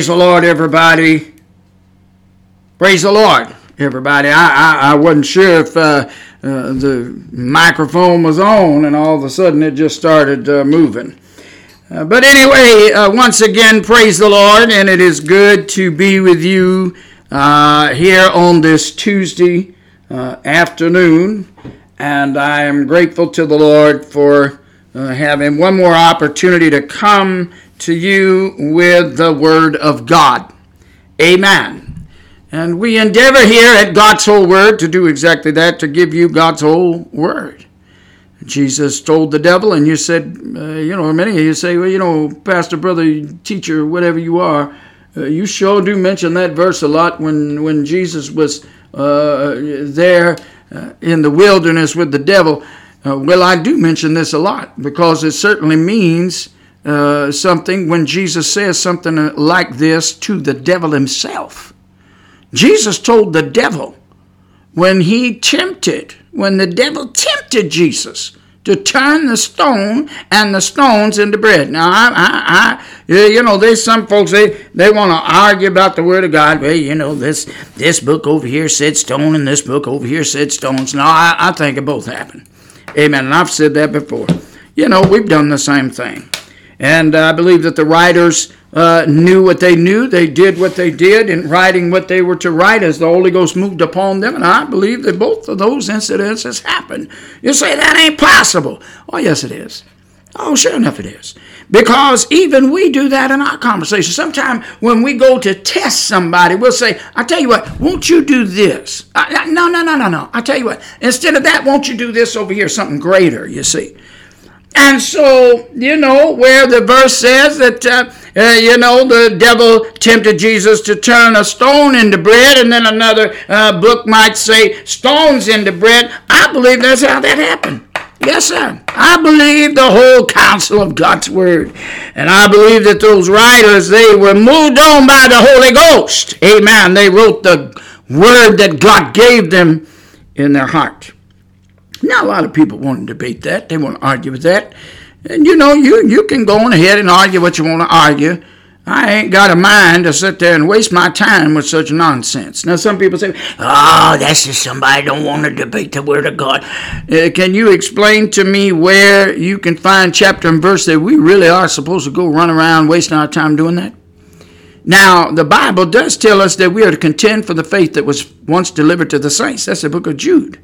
Praise the Lord, everybody. Praise the Lord, everybody. I, I, I wasn't sure if uh, uh, the microphone was on, and all of a sudden it just started uh, moving. Uh, but anyway, uh, once again, praise the Lord, and it is good to be with you uh, here on this Tuesday afternoon. And I am grateful to the Lord for having one more opportunity to come to you with the Word of God. Amen. And we endeavor here at God's whole Word to do exactly that, to give you God's whole Word. Jesus told the devil, and you said, uh, you know, many of you say, well, you know, pastor, brother, teacher, whatever you are, uh, you sure do mention that verse a lot when, when Jesus was uh, there uh, in the wilderness with the devil. Uh, well, I do mention this a lot because it certainly means uh, something when Jesus says something like this to the devil himself. Jesus told the devil when he tempted, when the devil tempted Jesus to turn the stone and the stones into bread. Now, I, I, I you know, there's some folks they they want to argue about the Word of God. Well, you know, this this book over here said stone, and this book over here said stones. No, I, I think it both happened. Amen. And I've said that before. You know, we've done the same thing. And I believe that the writers uh, knew what they knew. They did what they did in writing what they were to write as the Holy Ghost moved upon them. And I believe that both of those incidences happened. You say that ain't possible. Oh, yes, it is. Oh, sure enough, it is. Because even we do that in our conversation. Sometimes when we go to test somebody, we'll say, I tell you what, won't you do this? I, no, no, no, no, no. I tell you what, instead of that, won't you do this over here, something greater, you see? And so, you know, where the verse says that, uh, uh, you know, the devil tempted Jesus to turn a stone into bread, and then another uh, book might say stones into bread. I believe that's how that happened. Yes, sir. I believe the whole counsel of God's word. And I believe that those writers, they were moved on by the Holy Ghost. Amen. They wrote the word that God gave them in their heart. Now, a lot of people want to debate that. They want to argue with that. And you know, you, you can go on ahead and argue what you want to argue. I ain't got a mind to sit there and waste my time with such nonsense. Now, some people say, oh, that's just somebody don't want to debate the Word of God. Uh, can you explain to me where you can find chapter and verse that we really are supposed to go run around wasting our time doing that? Now, the Bible does tell us that we are to contend for the faith that was once delivered to the saints. That's the book of Jude.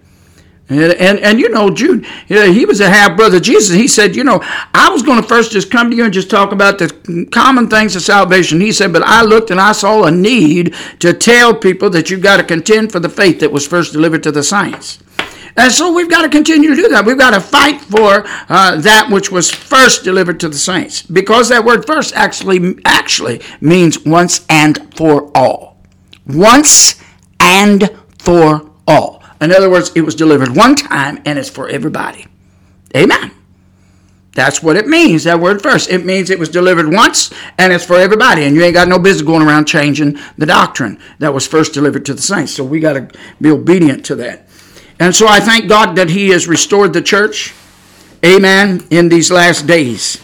And, and, and you know, Jude, he was a half brother Jesus. He said, you know, I was going to first just come to you and just talk about the common things of salvation. He said, but I looked and I saw a need to tell people that you've got to contend for the faith that was first delivered to the saints. And so we've got to continue to do that. We've got to fight for uh, that which was first delivered to the saints, because that word "first" actually actually means once and for all. Once and for all. In other words, it was delivered one time and it's for everybody. Amen. That's what it means, that word first. It means it was delivered once and it's for everybody. And you ain't got no business going around changing the doctrine that was first delivered to the saints. So we got to be obedient to that. And so I thank God that He has restored the church. Amen. In these last days.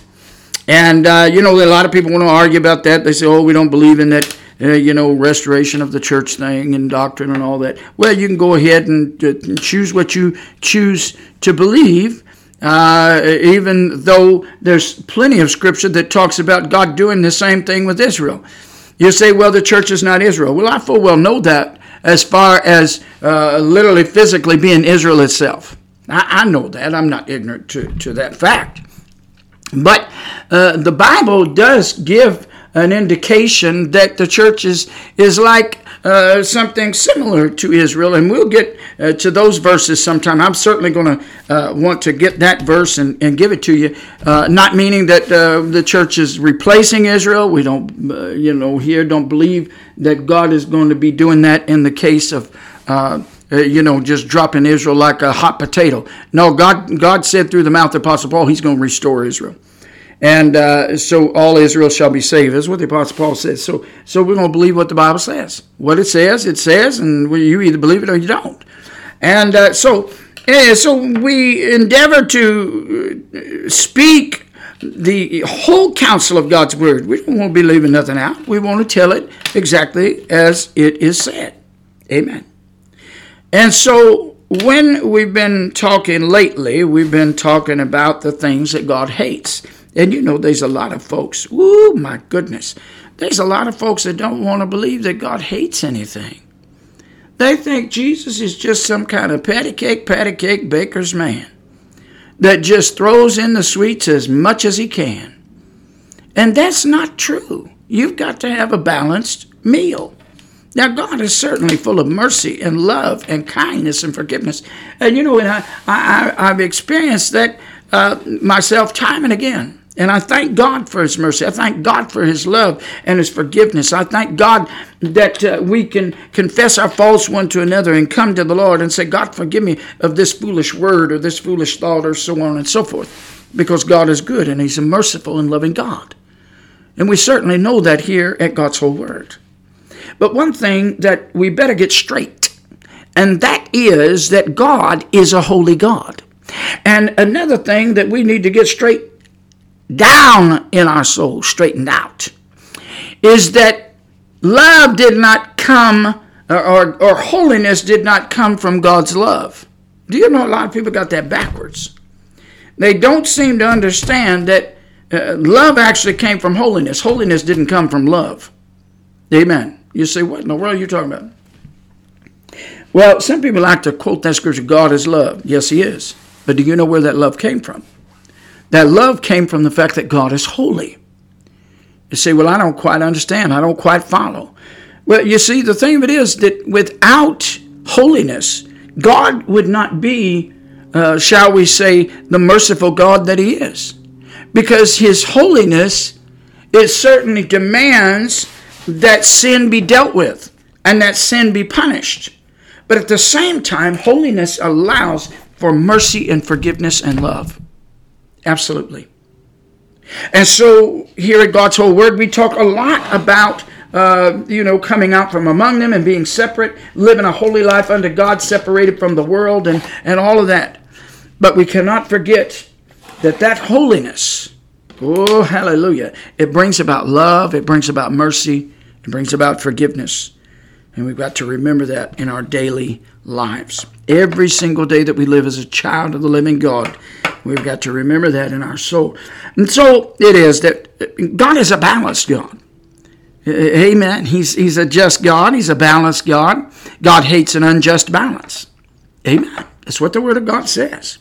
And, uh, you know, a lot of people want to argue about that. They say, oh, we don't believe in that you know, restoration of the church thing and doctrine and all that. Well, you can go ahead and, uh, choose what you choose to believe. Uh, even though there's plenty of scripture that talks about God doing the same thing with Israel. You say, well, the church is not Israel. Well, I full well know that as far as uh, literally physically being Israel itself. I, I, know that. I'm not ignorant to, to that fact. But uh, the Bible does give an indication that the church is, is like uh, something similar to Israel, and we'll get uh, to those verses sometime. I'm certainly going to uh, want to get that verse and, and give it to you. Uh, not meaning that uh, the church is replacing Israel. We don't, uh, you know, here don't believe that God is going to be doing that in the case of. you know, just dropping Israel like a hot potato. No, God, God said through the mouth of Apostle Paul, He's going to restore Israel and uh, so all Israel shall be saved. That's what the Apostle Paul says. So, so we're going to believe what the Bible says. What it says, it says, and you either believe it or you don't. And uh, so, so we endeavor to uh, speak the whole counsel of God's word. We don't want to be leaving nothing out. We want to tell it exactly as it is said. Amen. And so when we've been talking lately, we've been talking about the things that God hates. And you know, there's a lot of folks, ooh, my goodness, there's a lot of folks that don't want to believe that God hates anything. They think Jesus is just some kind of patty cake, patty cake baker's man that just throws in the sweets as much as he can. And that's not true. You've got to have a balanced meal. Now, God is certainly full of mercy and love and kindness and forgiveness. And you know, and I, I, I've experienced that uh, myself time and again. And I thank God for His mercy. I thank God for His love and His forgiveness. I thank God that uh, we can confess our faults one to another and come to the Lord and say, God, forgive me of this foolish word or this foolish thought or so on and so forth. Because God is good and He's a merciful and loving God. And we certainly know that here at God's whole word. But one thing that we better get straight, and that is that God is a holy God. And another thing that we need to get straight down in our soul, straightened out, is that love did not come, or, or, or, holiness did not come from God's love. Do you know a lot of people got that backwards? They don't seem to understand that uh, love actually came from holiness. Holiness didn't come from love. Amen. You say, what in the world are you talking about? Well, some people like to quote that scripture God is love. Yes, He is. But do you know where that love came from? That love came from the fact that God is holy. You say, well, I don't quite understand. I don't quite follow. Well, you see, the thing of it is that without holiness, God would not be, uh, shall we say, the merciful God that He is. Because His holiness, it certainly demands that sin be dealt with and that sin be punished. But at the same time, holiness allows for mercy and forgiveness and love. Absolutely. And so here at God's Whole Word, we talk a lot about, uh, you know, coming out from among them and being separate, living a holy life under God, separated from the world, and, and all of that. But we cannot forget that that holiness, oh, hallelujah, it brings about love, it brings about mercy, it brings about forgiveness. And we've got to remember that in our daily lives. Every single day that we live as a child of the living God, We've got to remember that in our soul. And so it is that God is a balanced God. Amen. He's, he's a just God. He's a balanced God. God hates an unjust balance. Amen. That's what the Word of God says.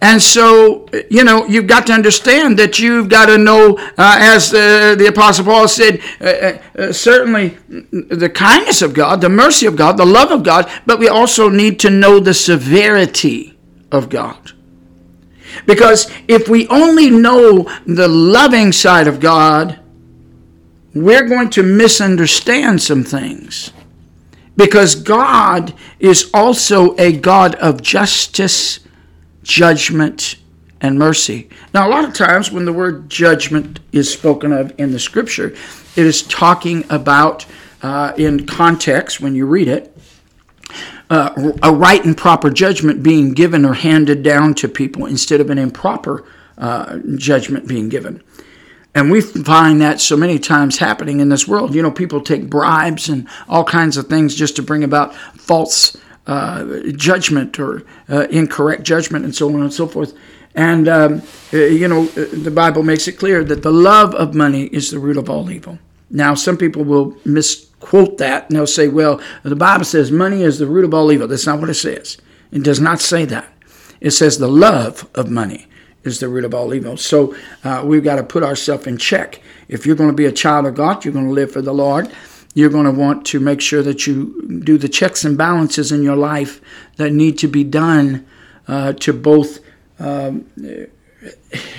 And so, you know, you've got to understand that you've got to know, uh, as uh, the Apostle Paul said, uh, uh, uh, certainly the kindness of God, the mercy of God, the love of God, but we also need to know the severity of God. Because if we only know the loving side of God, we're going to misunderstand some things. Because God is also a God of justice, judgment, and mercy. Now, a lot of times when the word judgment is spoken of in the scripture, it is talking about, uh, in context, when you read it, uh, a right and proper judgment being given or handed down to people instead of an improper uh, judgment being given. And we find that so many times happening in this world. You know, people take bribes and all kinds of things just to bring about false uh, judgment or uh, incorrect judgment and so on and so forth. And, um, uh, you know, uh, the Bible makes it clear that the love of money is the root of all evil. Now, some people will misquote that and they'll say, well, the Bible says money is the root of all evil. That's not what it says. It does not say that. It says the love of money is the root of all evil. So uh, we've got to put ourselves in check. If you're going to be a child of God, you're going to live for the Lord. You're going to want to make sure that you do the checks and balances in your life that need to be done uh, to both um,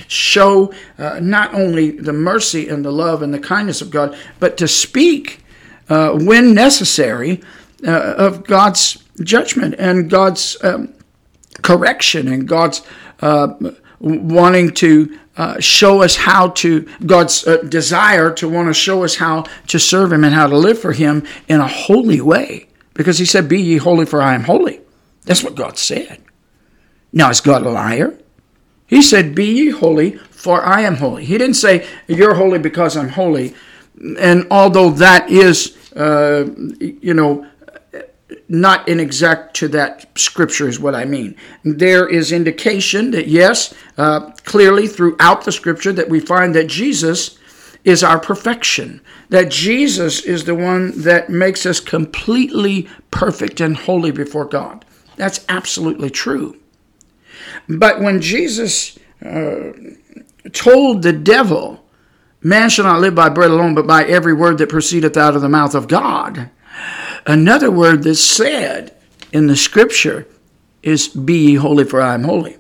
show uh, not only the mercy and the love and the kindness of God, but to speak uh, when necessary uh, of God's judgment and God's um, correction and God's uh, wanting to uh, show us how to, God's uh, desire to want to show us how to serve Him and how to live for Him in a holy way. Because He said, Be ye holy, for I am holy. That's what God said. Now, is God a liar? He said, Be ye holy, for I am holy. He didn't say, You're holy because I'm holy. And although that is, uh, you know, not inexact to that scripture is what I mean. There is indication that yes, uh, clearly throughout the scripture that we find that Jesus is our perfection, that Jesus is the one that makes us completely perfect and holy before God. That's absolutely true. But when Jesus uh, told the devil, Man shall not live by bread alone, but by every word that proceedeth out of the mouth of God, Another word that's said in the scripture is, Be ye holy, for I am holy.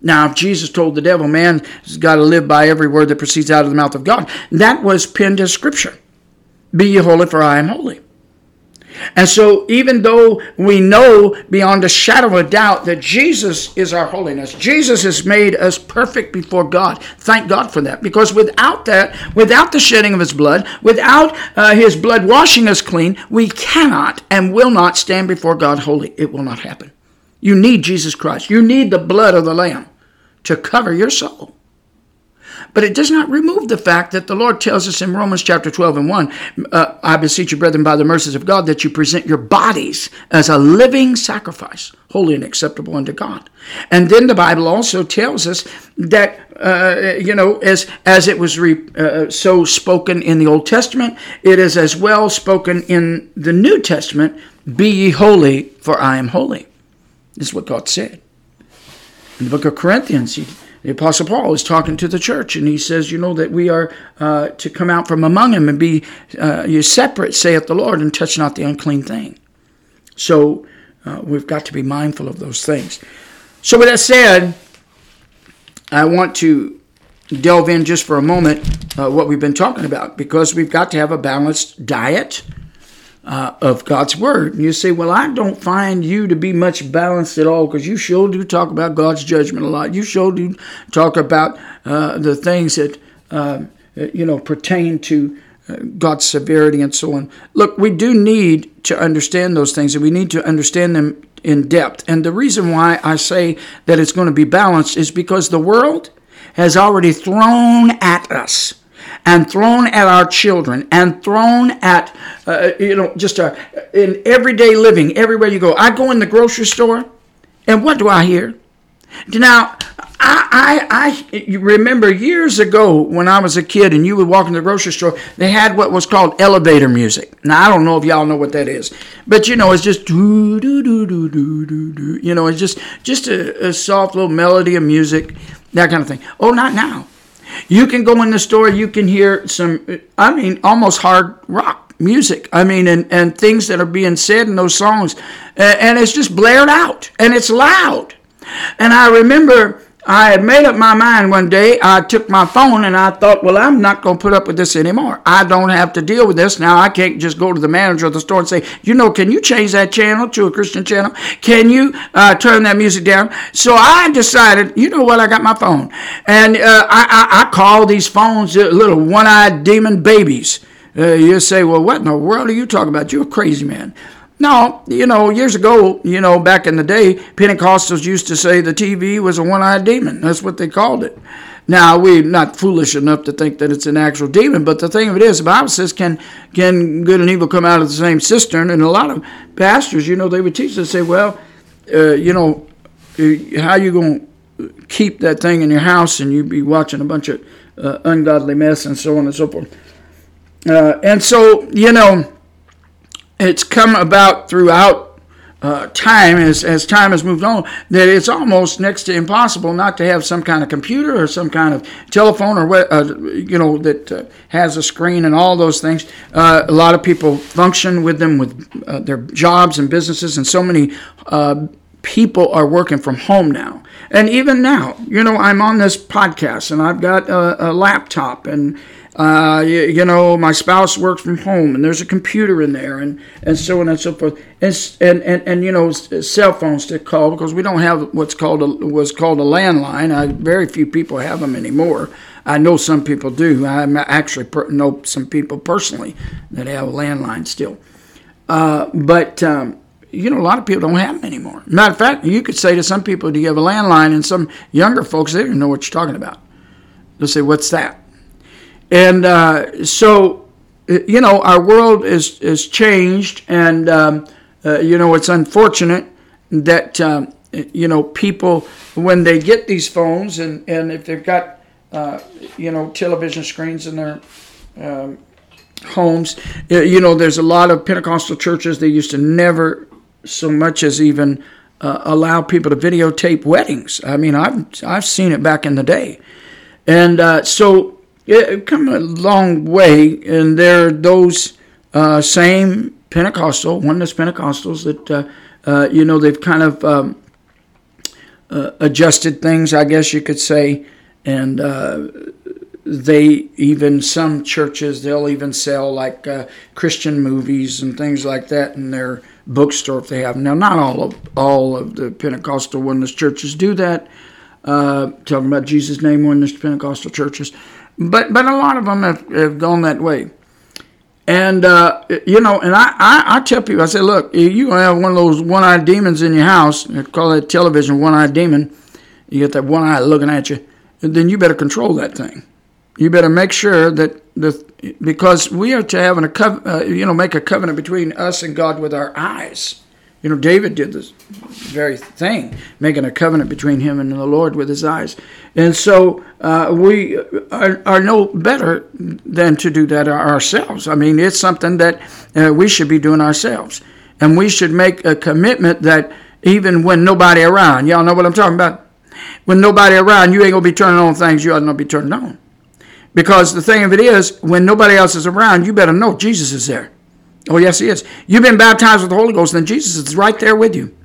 Now, if Jesus told the devil, man has got to live by every word that proceeds out of the mouth of God, that was pinned as scripture. Be ye holy, for I am holy. And so, even though we know beyond a shadow of a doubt that Jesus is our holiness, Jesus has made us perfect before God. Thank God for that. Because without that, without the shedding of His blood, without uh, His blood washing us clean, we cannot and will not stand before God holy. It will not happen. You need Jesus Christ. You need the blood of the Lamb to cover your soul. But it does not remove the fact that the Lord tells us in Romans chapter 12 and 1 uh, I beseech you, brethren, by the mercies of God, that you present your bodies as a living sacrifice, holy and acceptable unto God. And then the Bible also tells us that, uh, you know, as, as it was re, uh, so spoken in the Old Testament, it is as well spoken in the New Testament Be ye holy, for I am holy. This is what God said. In the book of Corinthians, he the Apostle Paul is talking to the church, and he says, You know, that we are uh, to come out from among them and be uh, you separate, saith the Lord, and touch not the unclean thing. So uh, we've got to be mindful of those things. So, with that said, I want to delve in just for a moment uh, what we've been talking about because we've got to have a balanced diet uh, of God's Word. And you say, Well, I don't find you to be much balanced at all because you sure do talk about God's judgment a lot. You sure do talk about uh, the things that, uh, you know, pertain to uh, God's severity and so on. Look, we do need to understand those things and we need to understand them in depth. And the reason why I say that it's going to be balanced is because the world has already thrown at us and thrown at our children and thrown at, uh, you know, just a, in everyday living, everywhere you go. I go in the grocery store, and what do I hear? Now, I, I, I remember years ago when I was a kid and you would walk in the grocery store, they had what was called elevator music. Now, I don't know if y'all know what that is, but you know, it's just doo, doo, doo, doo, doo, doo, doo. You know, it's just, just a, a soft little melody of music, that kind of thing. Oh, not now. You can go in the store, you can hear some, I mean, almost hard rock music. I mean, and, and things that are being said in those songs. And it's just blared out and it's loud. And I remember I had made up my mind one day. I took my phone and I thought, well, I'm not going to put up with this anymore. I don't have to deal with this. Now I can't just go to the manager of the store and say, you know, can you change that channel to a Christian channel? Can you uh, turn that music down? So I decided, you know what, I got my phone. And uh, I, I, I call these phones uh, little one eyed demon babies. Uh, you say, well, what in the world are you talking about? You're a crazy man. No, you know, years ago, you know, back in the day, Pentecostals used to say the TV was a one eyed demon. That's what they called it. Now, we're not foolish enough to think that it's an actual demon, but the thing of it is, the Bible says, can, can good and evil come out of the same cistern? And a lot of pastors, you know, they would teach us, say, well, uh, you know, uh, how you going to keep that thing in your house and you be watching a bunch of uh, ungodly mess and so on and so forth. Uh, and so, you know, it's come about throughout uh, time as, as time has moved on that it's almost next to impossible not to have some kind of computer or some kind of telephone or uh, you know that uh, has a screen and all those things. Uh, a lot of people function with them with uh, their jobs and businesses and so many uh, people are working from home now. And even now you know i'm on this podcast and i've got a, a laptop and uh, you, you, know, my spouse works from home, and there's a computer in there, and, and so on and so forth, and and and, and you know, cell phones to call because we don't have what's called a what's called a landline. I, very few people have them anymore. I know some people do. I actually per, know some people personally that have a landline still. Uh, but um, you know, a lot of people don't have them anymore. Matter of fact, you could say to some people, "Do you have a landline?" And some younger folks, they don't even know what you're talking about. They'll say, "What's that?" And uh, so, you know, our world is is changed, and um, uh, you know, it's unfortunate that um, you know people when they get these phones and and if they've got uh, you know television screens in their um, homes. You know, there's a lot of Pentecostal churches they used to never so much as even uh, allow people to videotape weddings. I mean, I've I've seen it back in the day, and uh, so it come a long way. And there are those uh, same Pentecostal, oneness Pentecostals that uh, uh, you know they've kind of um, uh, adjusted things, I guess you could say, and they even some churches they'll even sell like uh, Christian movies and things like that in their bookstore if they have. Now, not all of all of the Pentecostal oneness churches do that. Uh, talking about Jesus' name oneness Pentecostal churches, but but a lot of them have, have gone that way. And uh, you know, and I, I, I, tell people, I say, look, you gonna have one of those one-eyed demons in your house. Call that television one-eyed demon. You get that one eye looking at you, then you better control that thing you better make sure that the because we are to have an, a uh, you know make a covenant between us and God with our eyes. You know, David did this very thing, making a covenant between him and the Lord with his eyes. And so uh, we are, are, no better than to do that ourselves. I mean, it's something that uh, we should be doing ourselves. And we should make a commitment that even when nobody around, y'all know what I'm talking about? When nobody around, you ain't going to be turning on things you ought not be turning on. Because the thing of it is, when nobody else is around, you better know Jesus is there. Oh, yes, He is. You've been baptized with the Holy Ghost, then Jesus is right there with you.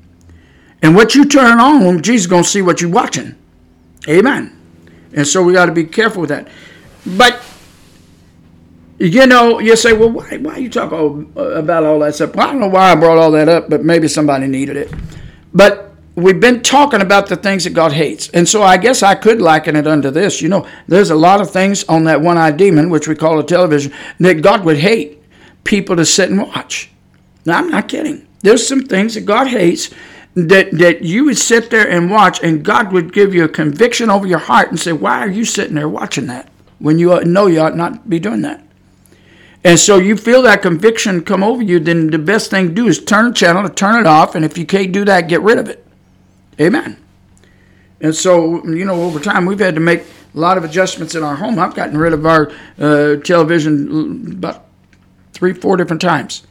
And what you turn on, Jesus is going to see what you're watching. Amen. And so we got to be careful with that. But, you know, you say, well, why, why you talk all, uh, about all that stuff? Well, I don't know why I brought all that up, but maybe somebody needed it. But we've been talking about the things that God hates. And so I guess I could liken it unto this. You know, there's a lot of things on that one eyed demon, which we call a television, that God would hate people to sit and watch. Now, I'm not kidding. There's some things that God hates that, that you would sit there and watch, and God would give you a conviction over your heart and say, Why are you sitting there watching that when you know you ought not be doing that? And so you feel that conviction come over you, then the best thing to do is turn the channel, to turn it off, and if you can't do that, get rid of it. Amen. And so, you know, over time, we've had to make a lot of adjustments in our home. I've gotten rid of our uh, television about three, four different times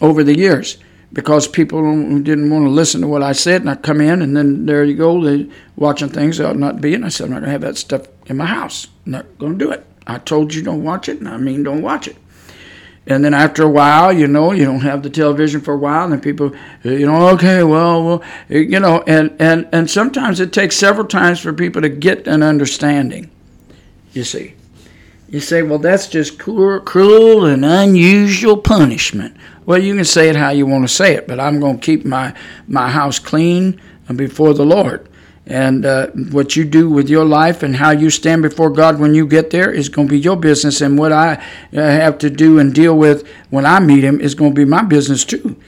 over the years because people didn't want to listen to what I said. And I come in, and then there you go, they watching things that ought not be. And I said, I'm not going to have that stuff in my house. I'm not going to do it. I told you don't watch it, and I mean don't watch it. And then after a while, you know, you don't have the television for a while, and then people, you know, okay, well, well, you know, and, and, and sometimes it takes several times for people to get an understanding, you see. You say, well, that's just cruel, cruel and unusual punishment. Well, you can say it how you want to say it, but I'm going to keep my, my house clean before the Lord. And uh, what you do with your life and how you stand before God when you get there is going to be your business. And what I uh, have to do and deal with when I meet Him is going to be my business too.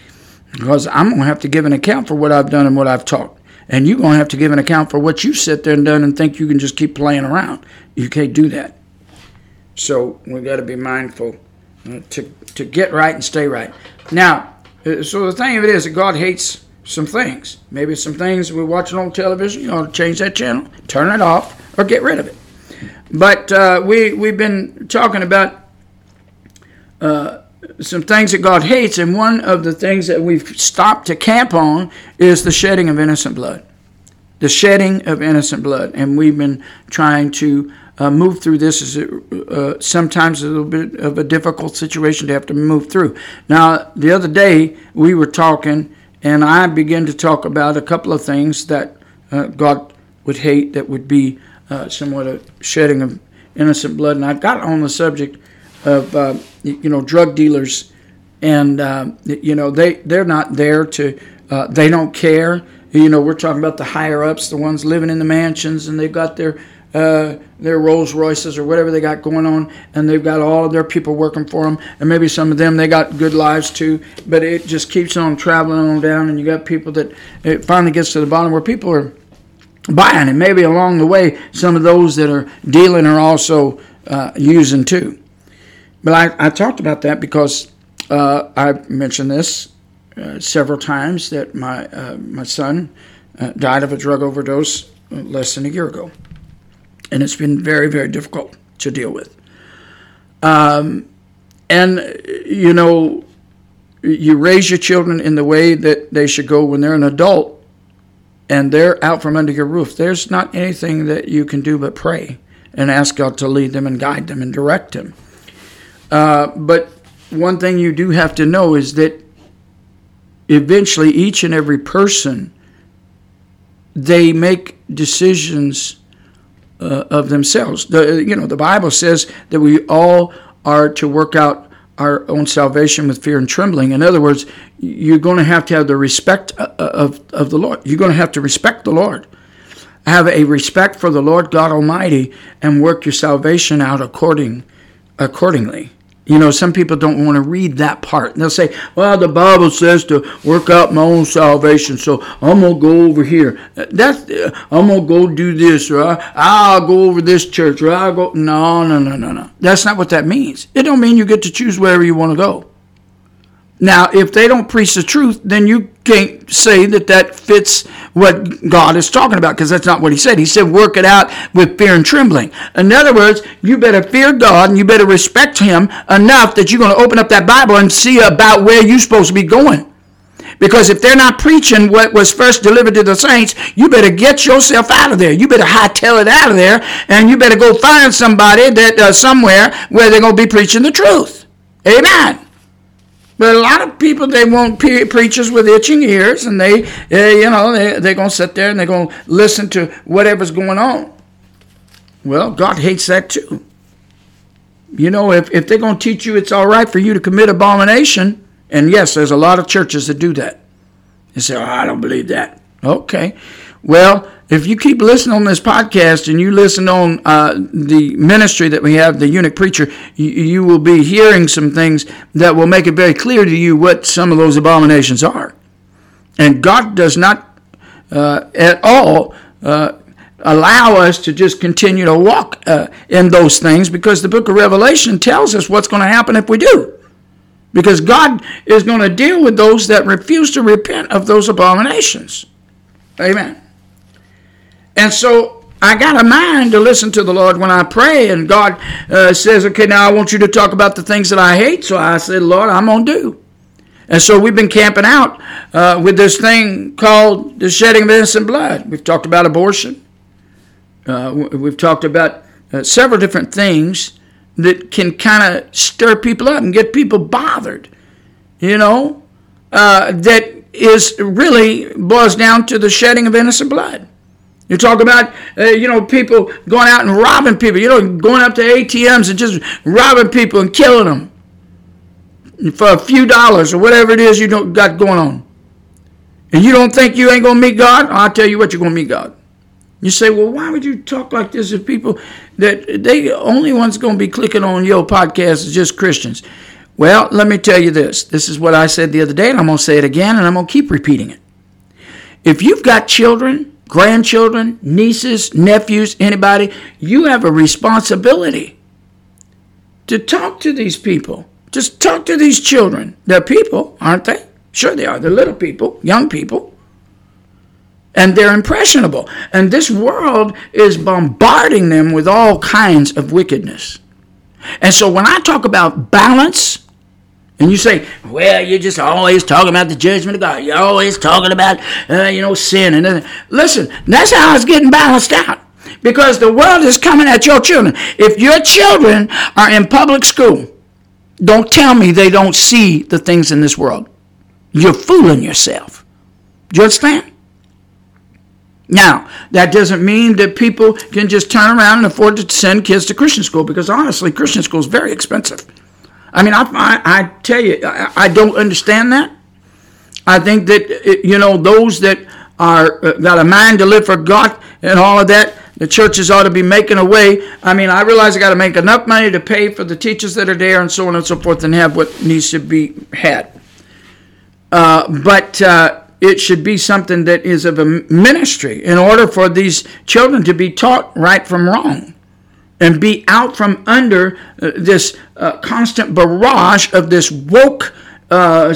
Because I'm going to have to give an account for what I've done and what I've taught. And you're going to have to give an account for what you sit there and done and think you can just keep playing around. You can't do that. So we've got to be mindful uh, to, to get right and stay right. Now, uh, so the thing of it is that God hates some things. Maybe some things we're watching on television, you know, change that channel, turn it off, or get rid of it. But uh, we, we've been talking about uh, some things that God hates, and one of the things that we've stopped to camp on is the shedding of innocent blood. The shedding of innocent blood. And we've been trying to uh, move through this is uh, sometimes a little bit of a difficult situation to have to move through. Now, the other day we were talking and I began to talk about a couple of things that uh, God would hate that would be uh, somewhat a shedding of innocent blood. And I got on the subject of, uh, you know, drug dealers. And, uh, you know, they, they're not there to, they don't care. You know, we're talking about the higher ups, the ones living in the mansions, and they've got their uh, their Rolls Royces or whatever they got going on, and they've got all of their people working for them, and maybe some of them they got good lives too. But it just keeps on traveling on down, and you got people that it finally gets to the bottom where people are buying, and maybe along the way some of those that are dealing are also uh, using too. But I, I talked about that because uh, I mentioned this uh, several times that my uh, my son uh, died of a drug overdose uh, less than a year ago, and it's been very very difficult to deal with. Um, and you know, you raise your children in the way that they should go when they're an adult, and they're out from under your roof. There's not anything that you can do but pray and ask God to lead them and guide them and direct them. Uh, but one thing you do have to know is that eventually each and every person they make decisions uh, of themselves. The, you know, the Bible says that we all are to work out our own salvation with fear and trembling. In other words, you're going to have to have the respect uh, uh, of, of the Lord. You're going to have to respect the Lord. Have a respect for the Lord God Almighty and work your salvation out according accordingly. You know, some people don't want to read that part. They'll say, well, the Bible says to work out my own salvation, so I'm going to go over here. That's, uh, I'm going to go do this, or I, will go over this church, or I'll go. No, no, no, no, no. That's not what that means. It don't mean you get to choose wherever you want to go. Now, if they don't preach the truth, then you can't say that that fits what God is talking about because that's not what He said. He said, work it out with fear and trembling. In other words, you better fear God and you better respect Him enough that you're going to open up that Bible and see about where you're supposed to be going. Because if they're not preaching what was first delivered to the saints, you better get yourself out of there. You better hightail it out of there, and you better go find somebody that uh, somewhere where they're going to be preaching the truth. Amen. But a lot of people, they want pre- preachers with itching ears, and they, uh, you know, they, they're going to sit there and they're going to listen to whatever's going on. Well, God hates that too. You know, if, if they're going to teach you it's all right for you to commit abomination, and yes, there's a lot of churches that do that. They say, oh, I don't believe that. Okay. Well, if you keep listening on this podcast and you listen on uh, the ministry that we have, the eunuch preacher, you, you, will be hearing some things that will make it very clear to you what some of those abominations are. And God does not uh, at all uh, allow us to just continue to walk uh, in those things because the book of Revelation tells us what's going to happen if we do. Because God is going to deal with those that refuse to repent of those abominations. Amen. And so I got a mind to listen to the Lord when I pray, and God uh, says, Okay, now I want you to talk about the things that I hate. So I said, Lord, I'm going to do. And so we've been camping out uh, with this thing called the shedding of innocent blood. We've talked about abortion. Uh, we've talked about uh, several different things that can kind of stir people up and get people bothered. You know, uh, that is really boils down to the shedding of innocent blood. You talk about, uh, you know, people going out and robbing people, you know, going up to ATMs and just robbing people and killing them for a few dollars or whatever it is you don't got going on. And you don't think you ain't going to meet God? I'll tell you what, you're going to meet God. You say, well, why would you talk like this if people that they only ones going to be clicking on your podcast is just Christians? Well, let me tell you this. This is what I said the other day, and I'm going to say it again, and I'm going to keep repeating it. If you've got children grandchildren, nieces, nephews, anybody, you have a responsibility to talk to these people. Just talk to these children. They're people, aren't they? Sure, they are. They're little people, young people. And they're impressionable. And this world is bombarding them with all kinds of wickedness. And so when I talk about balance, and you say, well, you're just always talking about the judgment of God. You're always talking about, uh, you know, sin. And listen, that's how it's getting balanced out. Because the world is coming at your children. If your children are in public school, don't tell me they don't see the things in this world. You're fooling yourself. Do you understand? Now, that doesn't mean that people can just turn around and afford to send kids to Christian school because honestly, Christian school is very expensive. I mean, I, I, I tell you, I, I, don't understand that. I think that, you know, those that are uh, got a mind to live for God and all of that, the churches ought to be making a way. I mean, I realize I got to make enough money to pay for the teachers that are there and so on and so forth and have what needs to be had. Uh, but uh, it should be something that is of a ministry in order for these children to be taught right from wrong and be out from under uh, this uh, constant barrage of this woke uh,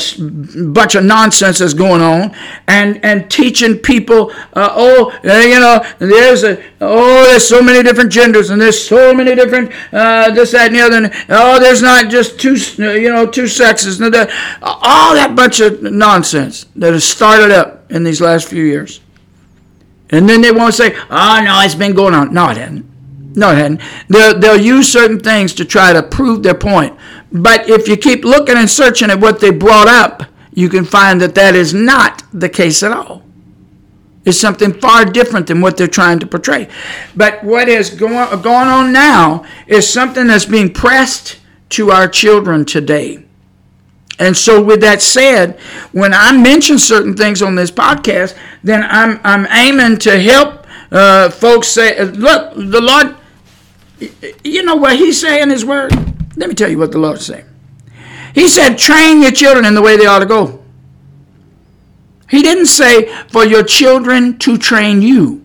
bunch of nonsense that's going on and and teaching people uh, oh uh, you know there's a oh there's so many different genders and there's so many different uh, this that and the other and, oh there's not just two you know two sexes all that bunch of nonsense that has started up in these last few years. And then they won't say oh no it's been going on. No it hasn't no, hadn't. They'll, they'll use certain things to try to prove their point. But if you keep looking and searching at what they brought up, you can find that that is not the case at all. It's something far different than what they're trying to portray. But what is going, going on now is something that's being pressed to our children today. And so, with that said, when I mention certain things on this podcast, then I'm, I'm aiming to help uh, folks say, look, the Lord, you know what He's saying in His Word? Let me tell you what the Lord said. He said, train your children in the way they ought to go. He didn't say for your children to train you.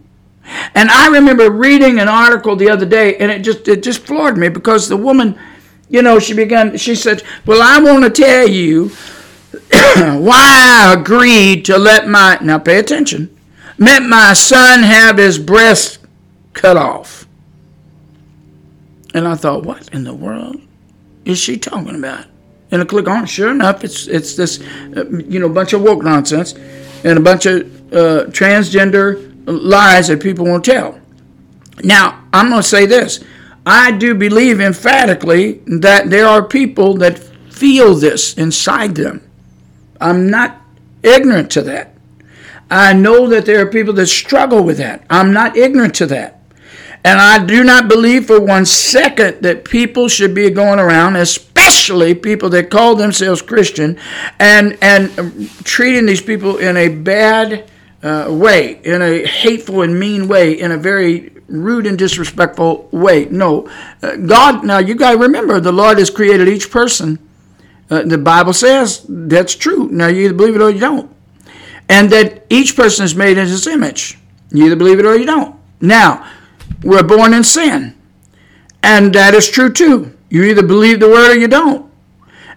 And I remember reading an article the other day, and it just it just floored me because the woman, you know, she began. She said, "Well, I want to tell you why I agreed to let my now pay attention, let my son have his breast cut off." And I thought, what in the world? is she talking about? And I click on, sure enough, it's it's this, uh, you know, bunch of woke nonsense, and a bunch of uh, transgender lies that people won't tell. Now, I'm to say this: I do believe emphatically that there are people that feel this inside them. I'm not ignorant to that. I know that there are people that struggle with that. I'm not ignorant to that. And I do not believe for one second that people should be going around, especially people that call themselves Christian, and and treating these people in a bad uh, way, in a hateful and mean way, in a very rude and disrespectful way. No, uh, God. Now you got to remember, the Lord has created each person. Uh, the Bible says that's true. Now you either believe it or you don't, and that each person is made in His image. You either believe it or you don't. Now we're born in sin. And that is true too. You either believe the word or you don't.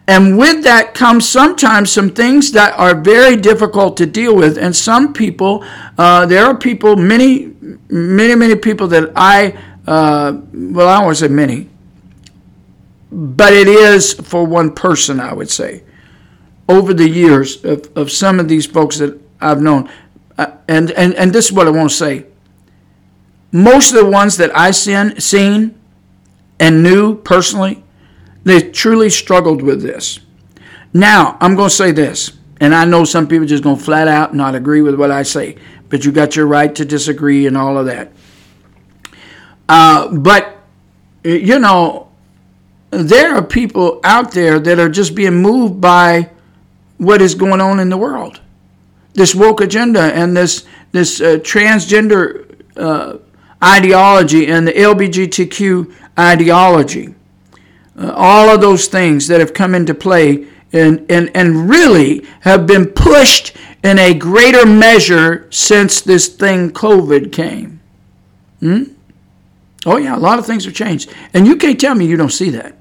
And with that comes sometimes some things that are very difficult to deal with. And some people, uh, there are people, many, many, many people that I, uh, well, I won't say many, but it is for one person, I would say, over the years of, of some of these folks that I've known. Uh, and, and, and this is what I want to say most of the ones that I seen, seen and knew personally, they truly struggled with this. Now, I'm going to say this, and I know some people just going to flat out not agree with what I say, but you got your right to disagree and all of that. Uh, but, you know, there are people out there that are just being moved by what is going on in the world. This woke agenda and this this uh, transgender uh, ideology and the LGBTQ ideology. Uh, all of those things that have come into play and, and, and really have been pushed in a greater measure since this thing COVID came. Hmm? Oh yeah, a lot of things have changed. And you can't tell me you don't see that.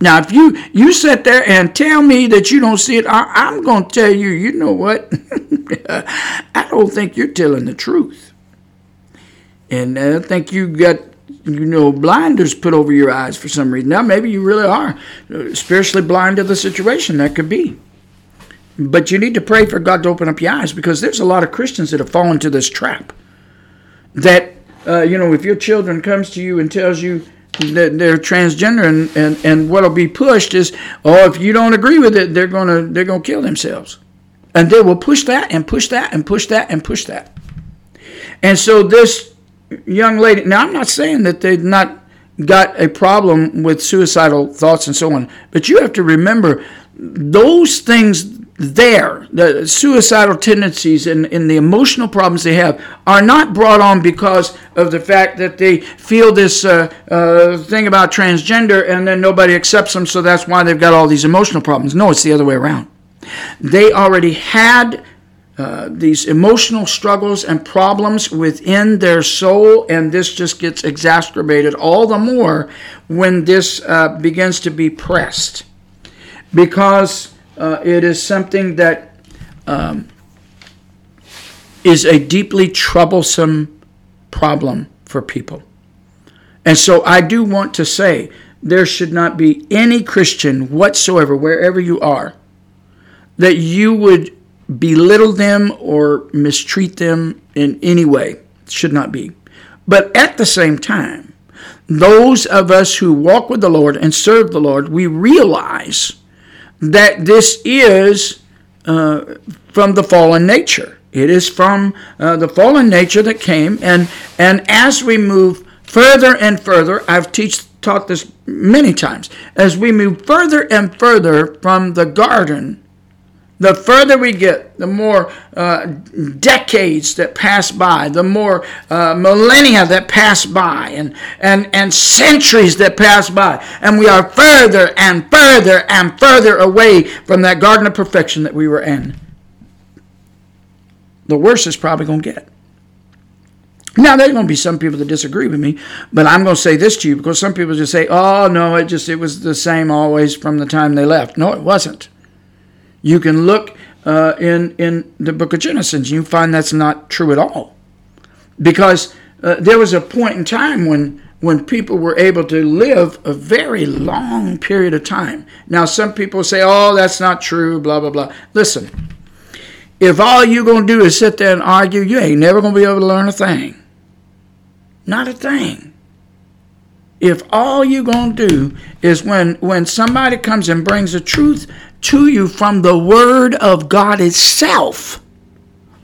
Now, if you you sit there and tell me that you don't see it, I, am going to tell you, you know what? I don't think you're telling the truth. And I think you got, you know, blinders put over your eyes for some reason. Now, maybe you really are spiritually blind to the situation. That could be. But you need to pray for God to open up your eyes because there's a lot of Christians that have fallen into this trap. That, uh, you know, if your children comes to you and tells you that they're transgender and, and, and what'll be pushed is, oh, if you don't agree with it, they're gonna they're gonna kill themselves. And they will push that and push that and push that and push that. And so this young lady. Now, I'm not saying that they've not got a problem with suicidal thoughts and so on, but you have to remember those things there, the suicidal tendencies and, and the emotional problems they have are not brought on because of the fact that they feel this uh, uh, thing about transgender and then nobody accepts them, so that's why they've got all these emotional problems. No, it's the other way around. They already had uh, these emotional struggles and problems within their soul, and this just gets exacerbated all the more when this uh, begins to be pressed. Because uh, it is something that um, is a deeply troublesome problem for people. And so I do want to say there should not be any Christian whatsoever, wherever you are, that you would belittle them or mistreat them in any way. It should not be. But at the same time, those of us who walk with the Lord and serve the Lord, we realize that this is uh, from the fallen nature. It is from uh, the fallen nature that came, and and as we move further and further, I've teach, taught this many times. As we move further and further from the garden the further we get, the more uh, decades that pass by, the more uh, millennia that pass by, and, and, and centuries that pass by. And we are further and further and further away from that garden of perfection that we were in. The worse is probably going to get. Now there's going to be some people that disagree with me, but I'm going to say this to you because some people just say, "Oh no, it just it was the same always from the time they left." No, it wasn't. You can look uh, in in the book of Genesis, you find that's not true at all, because uh, there was a point in time when when people were able to live a very long period of time. Now, some people say, "Oh, that's not true," blah blah blah. Listen, if all you're gonna do is sit there and argue, you ain't never gonna be able to learn a thing. Not a thing if all you're going to do is when when somebody comes and brings the truth to you from the word of God itself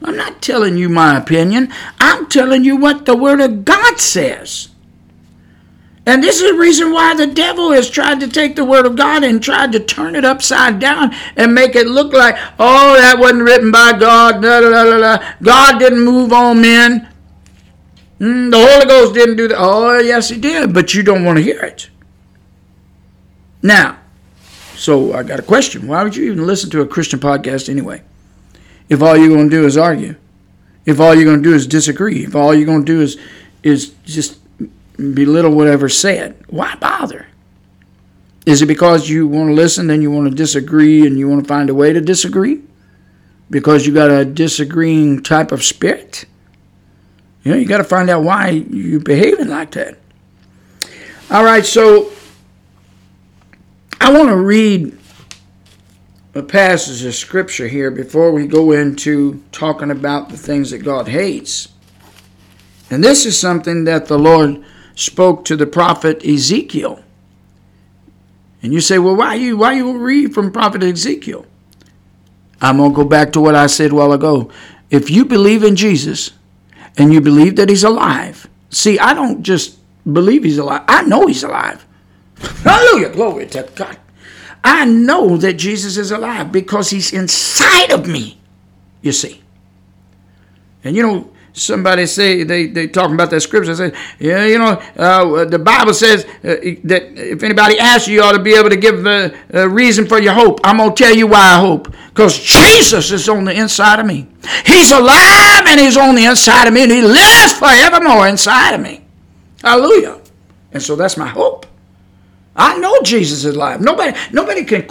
I'm not telling you my opinion I'm telling you what the word of God says and this is the reason why the devil has tried to take the word of God and tried to turn it upside down and make it look like, oh, that wasn't written by God. Da, da, da, God didn't move on men. Mm, the Holy Ghost didn't do that. Oh, yes, He did, but you don't want to hear it. Now, so I got a question. Why would you even listen to a Christian podcast anyway? If all you're going to do is argue, if all you're going to do is disagree, if all you're going to do is is just belittle whatever's said, why bother? Is it because you want to listen and you want to disagree and you want to find a way to disagree? Because you got a disagreeing type of spirit? You know, you got to find out why you're behaving like that. All right, so I want to read a passage of scripture here before we go into talking about the things that God hates. And this is something that the Lord spoke to the prophet Ezekiel. And you say, well, why you why you read from prophet Ezekiel? I'm gonna go back to what I said a while ago. If you believe in Jesus, and you believe that he's alive. See, I don't just believe he's alive, I know he's alive. Hallelujah. Glory to God. I know that Jesus is alive because he's inside of me, you see. And you know, somebody say they they talking about that scripture. Say, yeah, you know, uh, the Bible says uh, that if anybody asks you, you ought to be able to give a, a reason for your hope. I'm gonna tell you why I hope, because Jesus is on the inside of me. He's alive and He's on the inside of me, and He lives forevermore inside of me. Hallelujah. And so that's my hope. I know Jesus is alive. Nobody, nobody can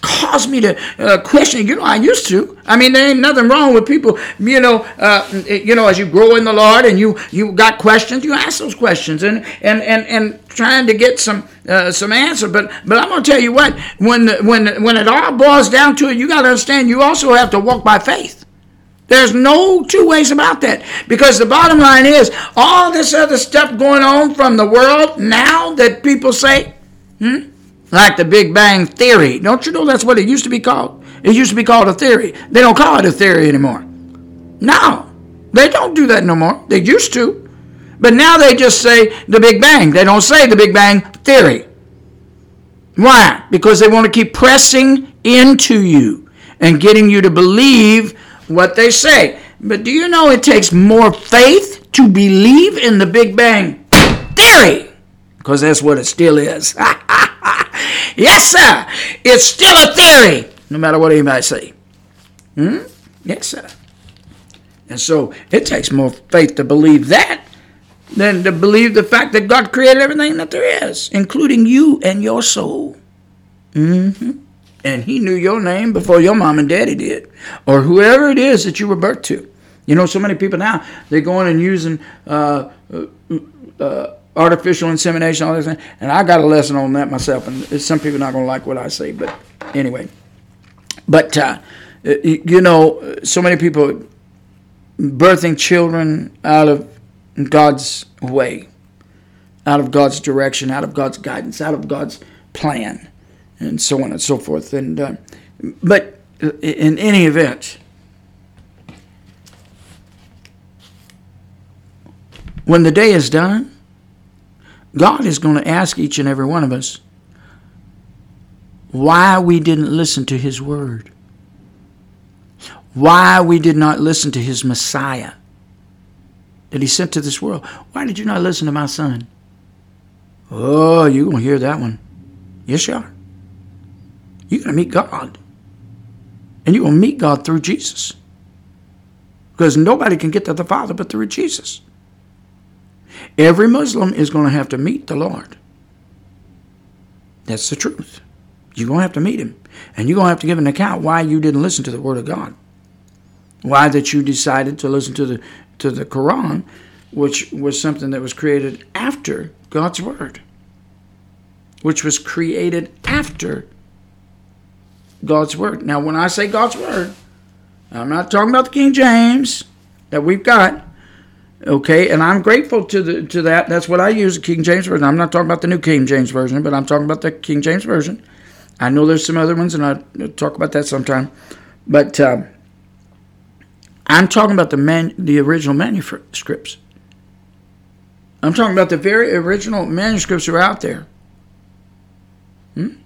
cause me to uh, question. You know, I used to. I mean, there ain't nothing wrong with people. You know, uh, you know, as you grow in the Lord and you you got questions, you ask those questions and and and and trying to get some uh, some answer. But but I'm gonna tell you what. When when when it all boils down to it, you got to understand. You also have to walk by faith. There's no two ways about that. Because the bottom line is, all this other stuff going on from the world now that people say, Hmm? Like the Big Bang Theory. Don't you know that's what it used to be called? It used to be called a theory. They don't call it a theory anymore. No, they don't do that no more. They used to. But now they just say the Big Bang. They don't say the Big Bang Theory. Why? Because they want to keep pressing into you and getting you to believe what they say. But do you know it takes more faith to believe in the Big Bang Theory? Because that's what it still is. yes, sir. It's still a theory, no matter what anybody say. Hmm? Yes, sir. And so it takes more faith to believe that than to believe the fact that God created everything that there is, including you and your soul. Mm-hmm. And He knew your name before your mom and daddy did, or whoever it is that you were birthed to. You know, so many people now they're going and using uh, uh, uh, artificial insemination, all this, Thing. and I got a lesson on that myself. And some people are not going to like what I say, but anyway. But uh, you know, so many people birthing children out of God's way, out of God's direction, out of God's guidance, out of God's plan, and so on and so forth. And uh, but in any event, when the day is done, God is going to ask each and every one of us why we didn't listen to His word, why we did not listen to His Messiah that he sent to this world. Why did you not listen to my son? Oh, you're going to hear that one. Yes, you are. You're going to meet God. And you're going to meet God through Jesus. Because nobody can get to the Father but through Jesus. Every Muslim is going to have to meet the Lord. That's the truth. You're going to have to meet him. And you're going to have to give an account why you didn't listen to the Word of God. Why that you decided to listen to the to the Quran, which was something that was created after God's Word, which was created after God's Word. Now, when I say God's Word, I'm not talking about the King James that we've got. Okay, and I'm grateful to the to that. That's what I use, the King James version. I'm not talking about the New King James version, but I'm talking about the King James version. I know there's some other ones, and I'll talk about that sometime. But um, I'm talking about the man, the original manuscripts. I'm talking about the very original manuscripts that are out there. Hmm?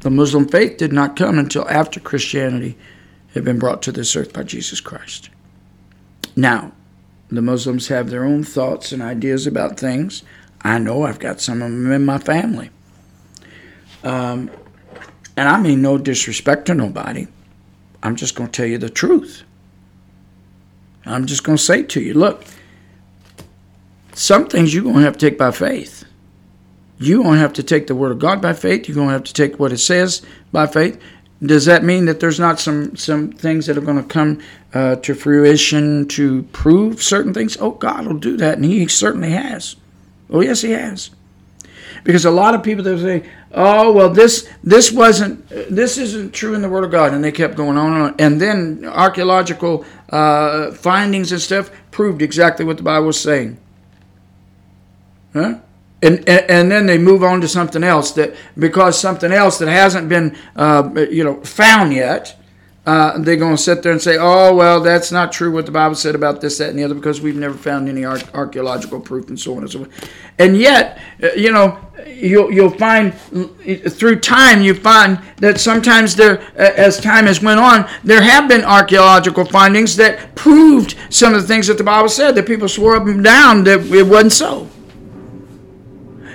The Muslim faith did not come until after Christianity had been brought to this earth by Jesus Christ. Now, the Muslims have their own thoughts and ideas about things. I know I've got some of them in my family. Um, and I mean no disrespect to nobody. I'm just going to tell you the truth. I'm just going to say to you look, some things you're going to have to take by faith. You're going to have to take the Word of God by faith. You're going to have to take what it says by faith. Does that mean that there's not some, some things that are going to come uh, to fruition to prove certain things? Oh, God will do that, and He certainly has. Oh, yes, He has. Because a lot of people they say, "Oh, well, this this wasn't this isn't true in the Word of God," and they kept going on and on. And then archaeological uh, findings and stuff proved exactly what the Bible was saying. Huh? And, and, then they move on to something else that because something else that hasn't been uh, you know found yet uh, they're going to sit there and say, oh, well, that's not true what the Bible said about this, that, and the other because we've never found any archaeological proof and so on and so forth. And yet, uh, you know, you'll, you'll find through time, you find that sometimes there, as time has went on, there have been archaeological findings that proved some of the things that the Bible said that people swore up and down that it wasn't so.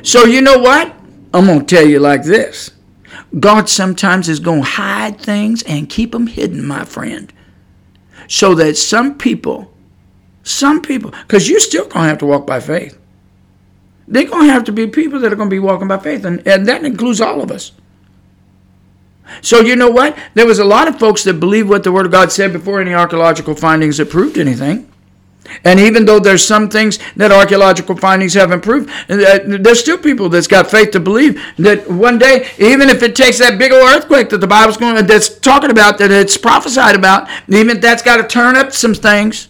So, you know what? I'm going to tell you like this God sometimes is going to hide things and keep them hidden, my friend. So that some people, some people, because you're still going to have to walk by faith. They're going to have to be people that are going to be walking by faith, and, and that includes all of us. So, you know what? There was a lot of folks that believed what the Word of God said before any archaeological findings that proved anything. And even though there's some things that archaeological findings have improved, uh, there's still people that's got faith to believe that one day, even if it takes that big old earthquake that the Bible's going that's talking about, that it's prophesied about, even that's got to turn up some things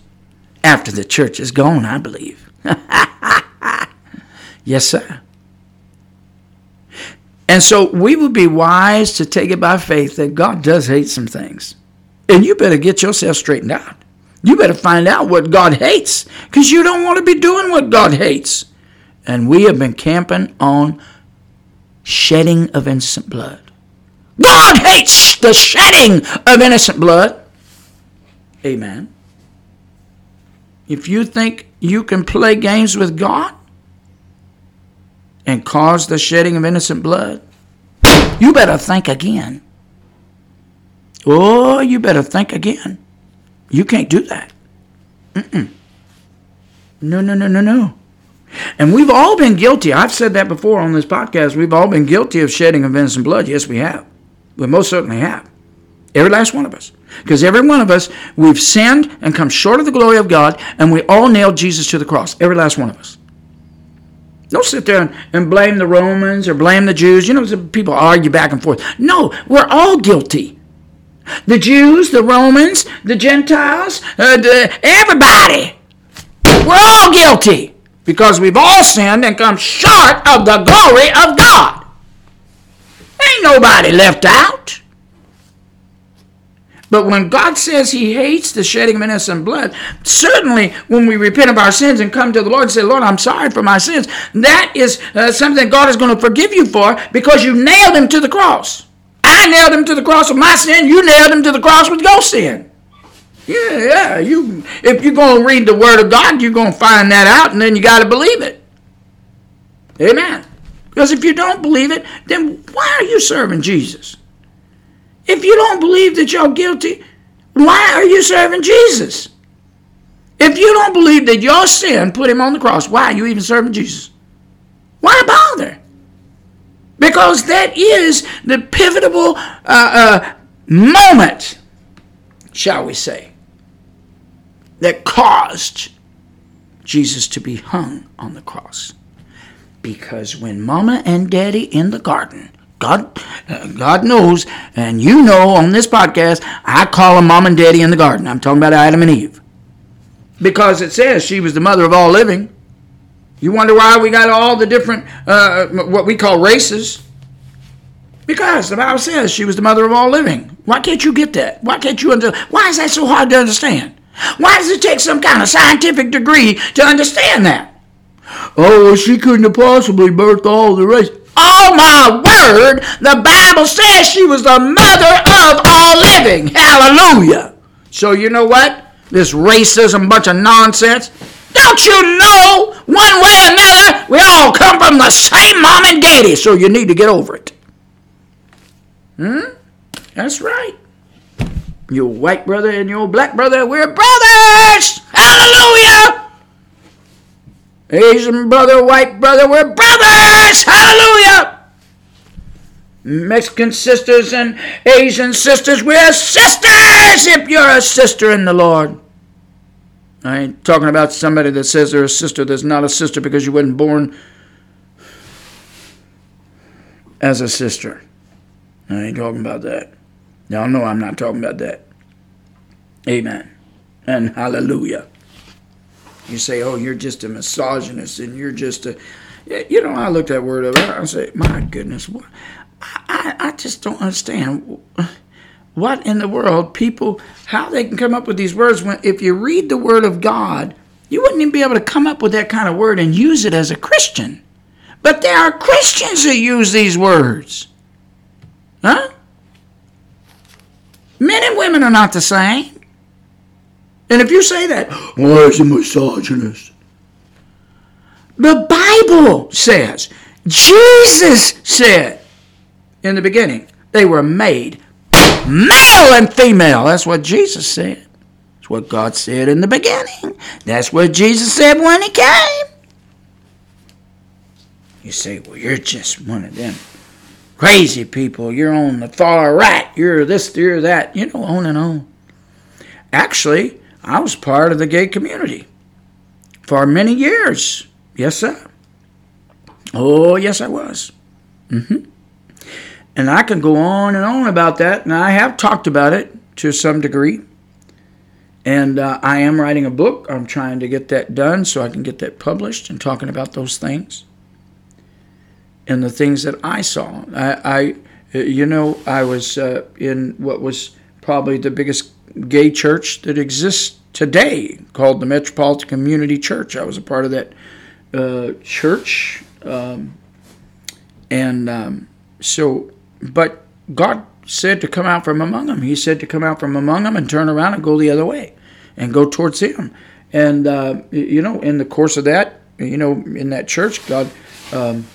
after the church is gone, I believe. yes, sir. And so we would be wise to take it by faith that God does hate some things. And you better get yourself straightened out. You better find out what God hates because you don't want to be doing what God hates. And we have been camping on shedding of innocent blood. God hates the shedding of innocent blood. Amen. If you think you can play games with God and cause the shedding of innocent blood, you better think again. Oh, you better think again. You can't do that. Mm-mm. No, no, no, no, no. And we've all been guilty. I've said that before on this podcast. We've all been guilty of shedding of innocent blood. Yes, we have. We most certainly have. Every last one of us. Because every one of us, we've sinned and come short of the glory of God, and we all nailed Jesus to the cross. Every last one of us. Don't sit there and, and blame the Romans or blame the Jews. You know, people argue back and forth. No, we're all guilty. The Jews, the Romans, the Gentiles, uh, the, everybody. We're all guilty because we've all sinned and come short of the glory of God. Ain't nobody left out. But when God says He hates the shedding of innocent blood, certainly when we repent of our sins and come to the Lord and say, Lord, I'm sorry for my sins, that is uh, something God is going to forgive you for because you nailed Him to the cross. I nailed Him to the cross with my sin, you nailed Him to the cross with your sin. Yeah, yeah. You, if you're going to read the Word of God, you're going to find that out, and then you got to believe it. Amen. Because if you don't believe it, then why are you serving Jesus? If you don't believe that you're guilty, why are you serving Jesus? If you don't believe that your sin put him on the cross, why are you even serving Jesus? Why bother? Because that is the pivotal uh, uh, moment, shall we say, that caused Jesus to be hung on the cross. Because when mama and daddy in the garden God, God knows, and you know on this podcast, I call them mom and daddy in the garden. I'm talking about Adam and Eve. Because it says she was the mother of all living. You wonder why we got all the different, uh, what we call races? Because the Bible says she was the mother of all living. Why can't you get that? Why can't you understand? Why is that so hard to understand? Why does it take some kind of scientific degree to understand that? Oh, well, she couldn't have possibly birthed all the race. Oh my word, the Bible says she was the mother of all living. Hallelujah. So you know what? This racism bunch of nonsense. Don't you know, one way or another, we all come from the same mom and daddy, so you need to get over it. Hmm? That's right. Your white brother and your black brother, we're brothers! Hallelujah! Asian brother, white brother, we're brothers! Hallelujah! Mexican sisters and Asian sisters, we're sisters if you're a sister in the Lord. I ain't talking about somebody that says they're a sister that's not a sister because you wasn't born as a sister. I ain't talking about that. Y'all know I'm not talking about that. Amen. And hallelujah. You say, oh, you're just a misogynist and you're just a. You know, I looked that word up. I say, my goodness, what? I, I just don't understand what in the world people, how they can come up with these words when if you read the Word of God, you wouldn't even be able to come up with that kind of word and use it as a Christian. But there are Christians that use these words. Huh? Men and women are not the same. And if you say that, oh, he's a misogynist. The Bible says, Jesus said in the beginning, they were made male and female. That's what Jesus said. That's what God said in the beginning. That's what Jesus said when he came. You say, well, you're just one of them crazy people. You're on the far right. You're this, you're that. You know, on and on. Actually, I was part of the gay community for many years. Yes, sir. Oh, yes, I was. Mm-hmm. And I can go on and on about that, and I have talked about it to some degree. And uh, I am writing a book. I'm trying to get that done so I can get that published and talking about those things and the things that I saw. I, I you know, I was uh, in what was probably the biggest gay church that exists today called the Metropolitan Community Church. I was a part of that uh, church. Um, and um, so, but God said to come out from among them. He said to come out from among them and turn around and go the other way and go towards Him. And, uh, you know, in the course of that, you know, in that church, God, um,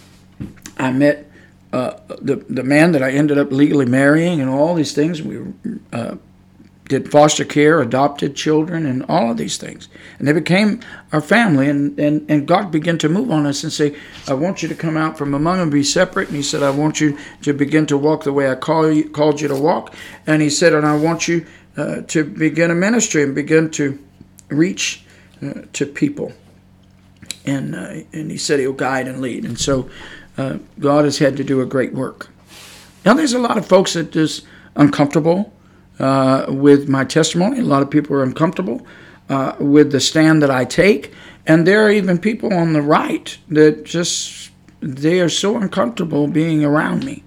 I met uh, the, the man that I ended up legally marrying and all these things. We uh, did foster care, adopted children, and all of these things. And they became our family, and, and, and God began to move on us and say, I want you to come out from among them, be separate. And He said, I want you to begin to walk the way I call you, called you to walk. And He said, and I want you uh, to begin a ministry and begin to reach uh, to people. And, uh, and He said He'll guide and lead. And so uh, God has had to do a great work. Now, there's a lot of folks that just uncomfortable uh, with my testimony. A lot of people are uncomfortable uh, with the stand that I take, and there are even people on the right that just they are so uncomfortable being around me.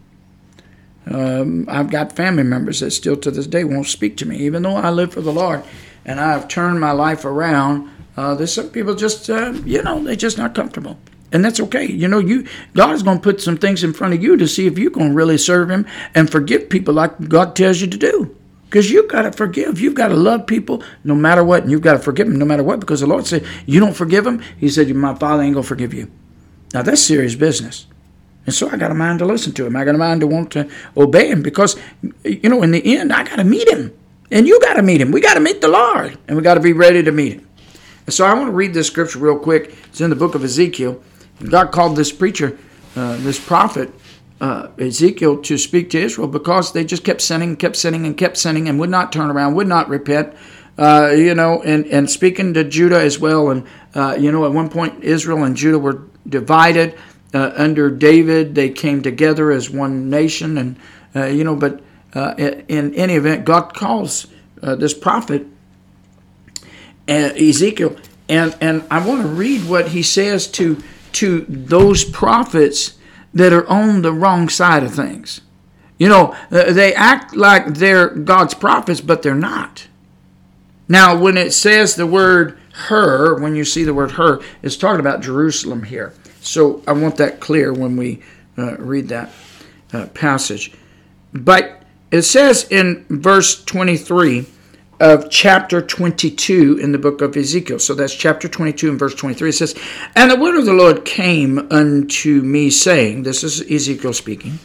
Um, I've got family members that still to this day won't speak to me, even though I live for the Lord and I've turned my life around. Uh, there's some people just, uh, you know, they're just not comfortable and that's okay. You know, you God is going to put some things in front of you to see if you're going to really serve Him and forgive people like God tells you to do. Because you've got to forgive. You've got to love people no matter what. And you've got to forgive them no matter what. Because the Lord said, You don't forgive them. He said, My Father ain't going to forgive you. Now, that's serious business. And so I got a mind to listen to him. I got a mind to want to obey him because, you know, in the end, I got to meet him. And you got to meet him. We got to meet the Lord. And we got to be ready to meet him. And so I want to read this scripture real quick. It's in the book of Ezekiel. God called this preacher, uh, this prophet, uh, Ezekiel to speak to Israel because they just kept sinning, kept sinning, and kept sinning, and would not turn around, would not repent. Uh, you know, and, and speaking to Judah as well. And, uh, you know, at one point, Israel and Judah were divided. Uh, under David, they came together as one nation. And, uh, you know, but uh, in any event, God calls this prophet, Ezekiel. And, and I want to read what he says to, to those prophets that are on the wrong side of things. You know, uh, they act like they're God's prophets, but they're not. Now, when it says the word her, when you see the word her, it's talking about Jerusalem here. So I want that clear when we uh, read that uh, passage. But it says in verse 23 of chapter 22 in the book of Ezekiel. So that's chapter 22 and verse 23. It says, And the word of the Lord came unto me, saying, This is Ezekiel speaking,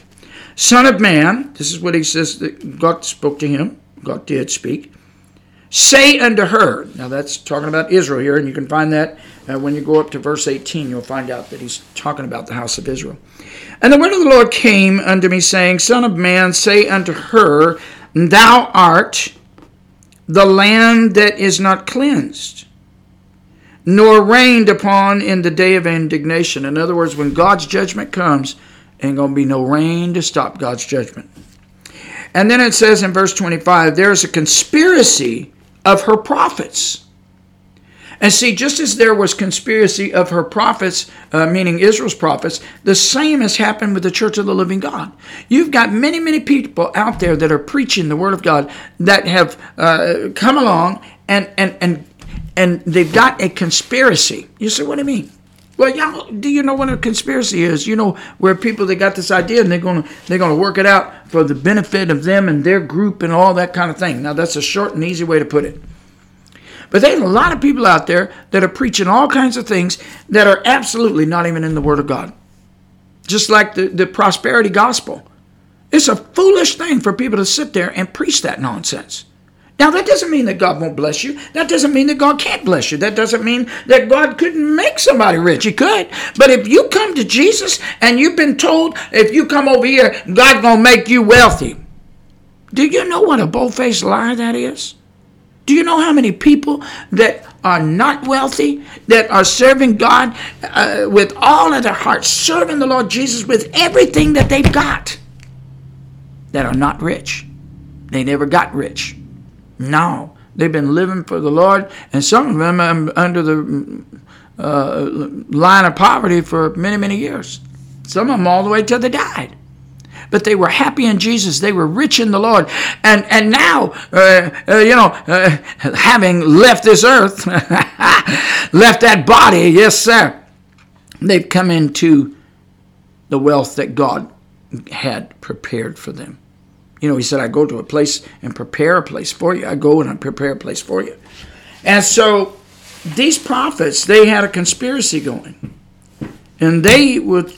Son of man, this is what he says that God spoke to him. God did speak. Say unto her, now that's talking about Israel here, and you can find that uh, when you go up to verse 18, you'll find out that he's talking about the house of Israel. And the word of the Lord came unto me, saying, Son of man, say unto her, Thou art the land that is not cleansed, nor rained upon in the day of indignation. In other words, when God's judgment comes, ain't going to be no rain to stop God's judgment. And then it says in verse 25, there's a conspiracy of her prophets and see, just as there was conspiracy of her prophets, uh, meaning Israel's prophets, the same has happened with the Church of the Living God. You've got many, many people out there that are preaching the Word of God that have uh, come along and and and and they've got a conspiracy. You say, what do you mean? Well, y'all, do you know what a conspiracy is? You know where people they got this idea and they're gonna they're gonna work it out for the benefit of them and their group and all that kind of thing. Now that's a short and easy way to put it. But there's a lot of people out there that are preaching all kinds of things that are absolutely not even in the Word of God. Just like the, the prosperity gospel. It's a foolish thing for people to sit there and preach that nonsense. Now, that doesn't mean that God won't bless you. That doesn't mean that God can't bless you. That doesn't mean that God couldn't make somebody rich. He could. But if you come to Jesus and you've been told, if you come over here, God's going to make you wealthy. Do you know what a bold-faced lie that is? Do you know how many people that are not wealthy, that are serving God uh, with all of their heart, serving the Lord Jesus with everything that they've got, that are not rich? They never got rich. No, they've been living for the Lord, and some of them are under the uh, line of poverty for many, many years. Some of them all the way till they died but they were happy in Jesus. They were rich in the Lord. And, and now, uh, uh, you know, uh, having left this earth, left that body, yes, sir, they've come into the wealth that God had prepared for them. You know, he said, I go to a place and prepare a place for you. I go and I prepare a place for you. And so these prophets, they had a conspiracy going. And they were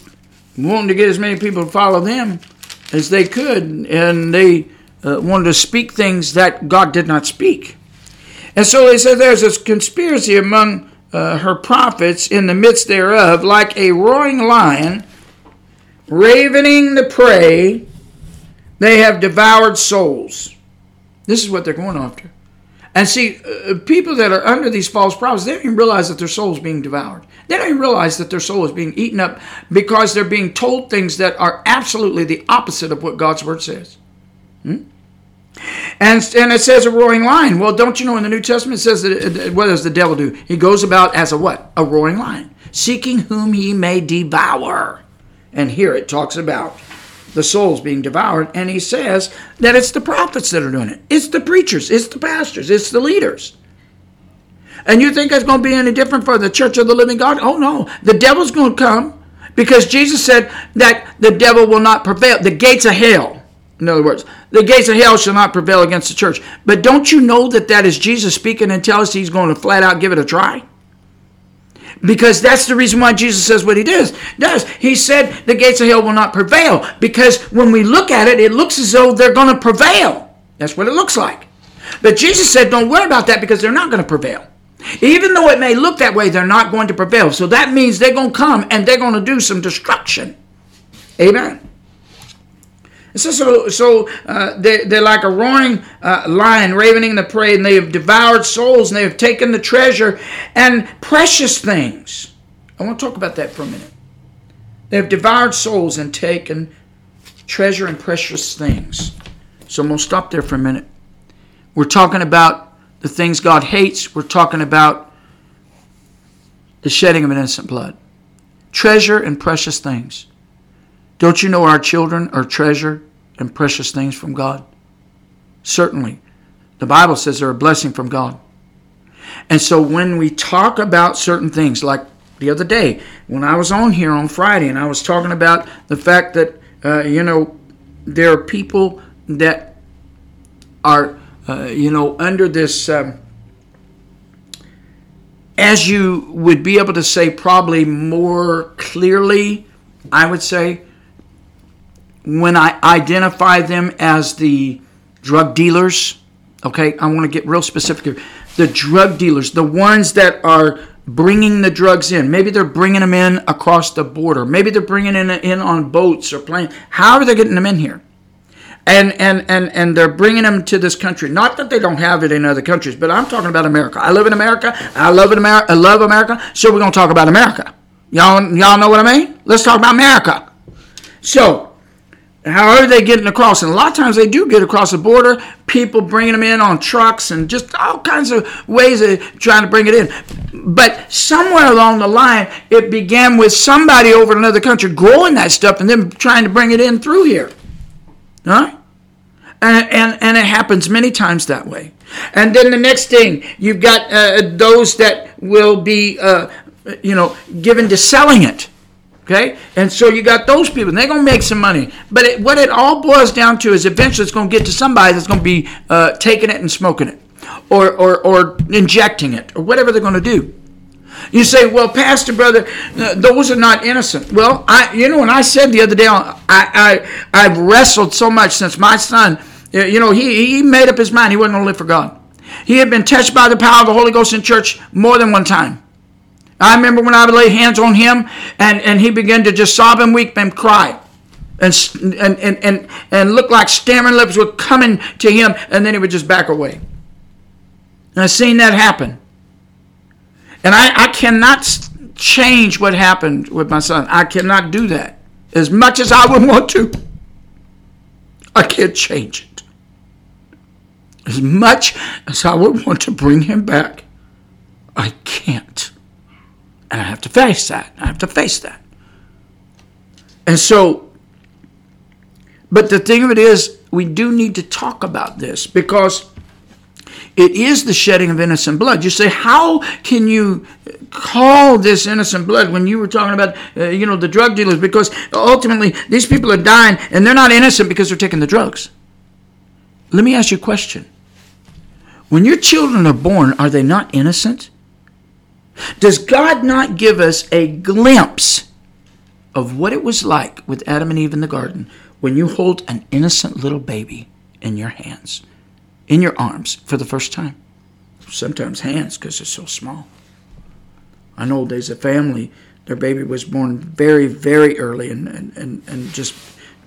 wanting to get as many people to follow them as they could. And they uh, wanted to speak things that God did not speak. And so they said there's this conspiracy among uh, her prophets in the midst thereof, like a roaring lion, ravening the prey, they have devoured souls. This is what they're going after. And see, uh, people that are under these false prophets, they don't even realize that their soul is being devoured. They don't even realize that their soul is being eaten up because they're being told things that are absolutely the opposite of what God's word says. Hmm? And, and it says a roaring lion. Well, don't you know in the New Testament it says that what does the devil do? He goes about as a what? A roaring lion, seeking whom he may devour. And here it talks about the souls being devoured, and he says that it's the prophets that are doing it. It's the preachers, it's the pastors, it's the leaders. And you think it's going to be any different for the church of the living God? Oh no, the devil's going to come because Jesus said that the devil will not prevail. The gates of hell in other words, the gates of hell shall not prevail against the church. But don't you know that that is Jesus speaking and tell us he's going to flat out give it a try? Because that's the reason why Jesus says what he does. Does he said the gates of hell will not prevail? Because when we look at it, it looks as though they're going to prevail. That's what it looks like. But Jesus said, don't worry about that because they're not going to prevail. Even though it may look that way, they're not going to prevail. So that means they're going to come and they're going to do some destruction. Amen. So, so, uh, they, they're like a roaring uh, lion ravening the prey, and they have devoured souls, and they have taken the treasure and precious things. I want to talk about that for a minute. They have devoured souls and taken treasure and precious things. So I'm going to stop there for a minute. We're talking about the things God hates. We're talking about the shedding of innocent blood. Treasure and precious things. Don't you know our children are treasure and precious things from God? Certainly. The Bible says they're a blessing from God. And so when we talk about certain things, like the other day when I was on here on Friday and I was talking about the fact that, uh, you know, there are people that are, uh, you know, under this, um, as you would be able to say probably more clearly, I would say, when I identify them as the drug dealers, okay, I want to get real specific here. The drug dealers, the ones that are bringing the drugs in. Maybe they're bringing them in across the border. Maybe they're bringing in, in on boats or planes. How are they getting them in here? And, and, and, and they're bringing them to this country. Not that they don't have it in other countries, but I'm talking about America. I live in America. I love. America. I love America. So we're going to talk about America. Y'all, y'all know what I mean? Let's talk about America. So However, they getting across, and a lot of times they do get across the border. People bringing them in on trucks and just all kinds of ways of trying to bring it in. But somewhere along the line, it began with somebody over in another country growing that stuff and then trying to bring it in through here. Huh? And, and, and it happens many times that way. And then the next thing, you've got uh, those that will be, uh, you know, given to selling it. Okay? And so you got those people, and they're going to make some money. But it, what it all boils down to is eventually it's going to get to somebody that's going to be uh, taking it and smoking it, or, or, or injecting it, or whatever they're going to do. You say, well, Pastor, brother, uh, those are not innocent. Well, I, you know, when I said the other day, I, I, I've wrestled so much since my son, uh, you know, he, he made up his mind he wasn't going to live for God. He had been touched by the power of the Holy Ghost in church more than one time. I remember when I would lay hands on him and, and he began to just sob and weep and cry. And, and, and, and, and look like stammering lips were coming to him, and then he would just back away. And I've seen that happen. And I, I cannot change what happened with my son. I cannot do that. As much as I would want to, I can't change it. As much as I would want to bring him back, I can't. And I have to face that. I have to face that. And so, but the thing of it is, we do need to talk about this because it is the shedding of innocent blood. You say, how can you call this innocent blood when you were talking about, uh, you know, the drug dealers? Because ultimately, these people are dying and they're not innocent because they're taking the drugs. Let me ask you a question. When your children are born, are they not innocent? Does God not give us a glimpse of what it was like with Adam and Eve in the garden when you hold an innocent little baby in your hands, in your arms for the first time? Sometimes hands because they're so small. I know there's a family, their baby was born very, very early and, and, and, and just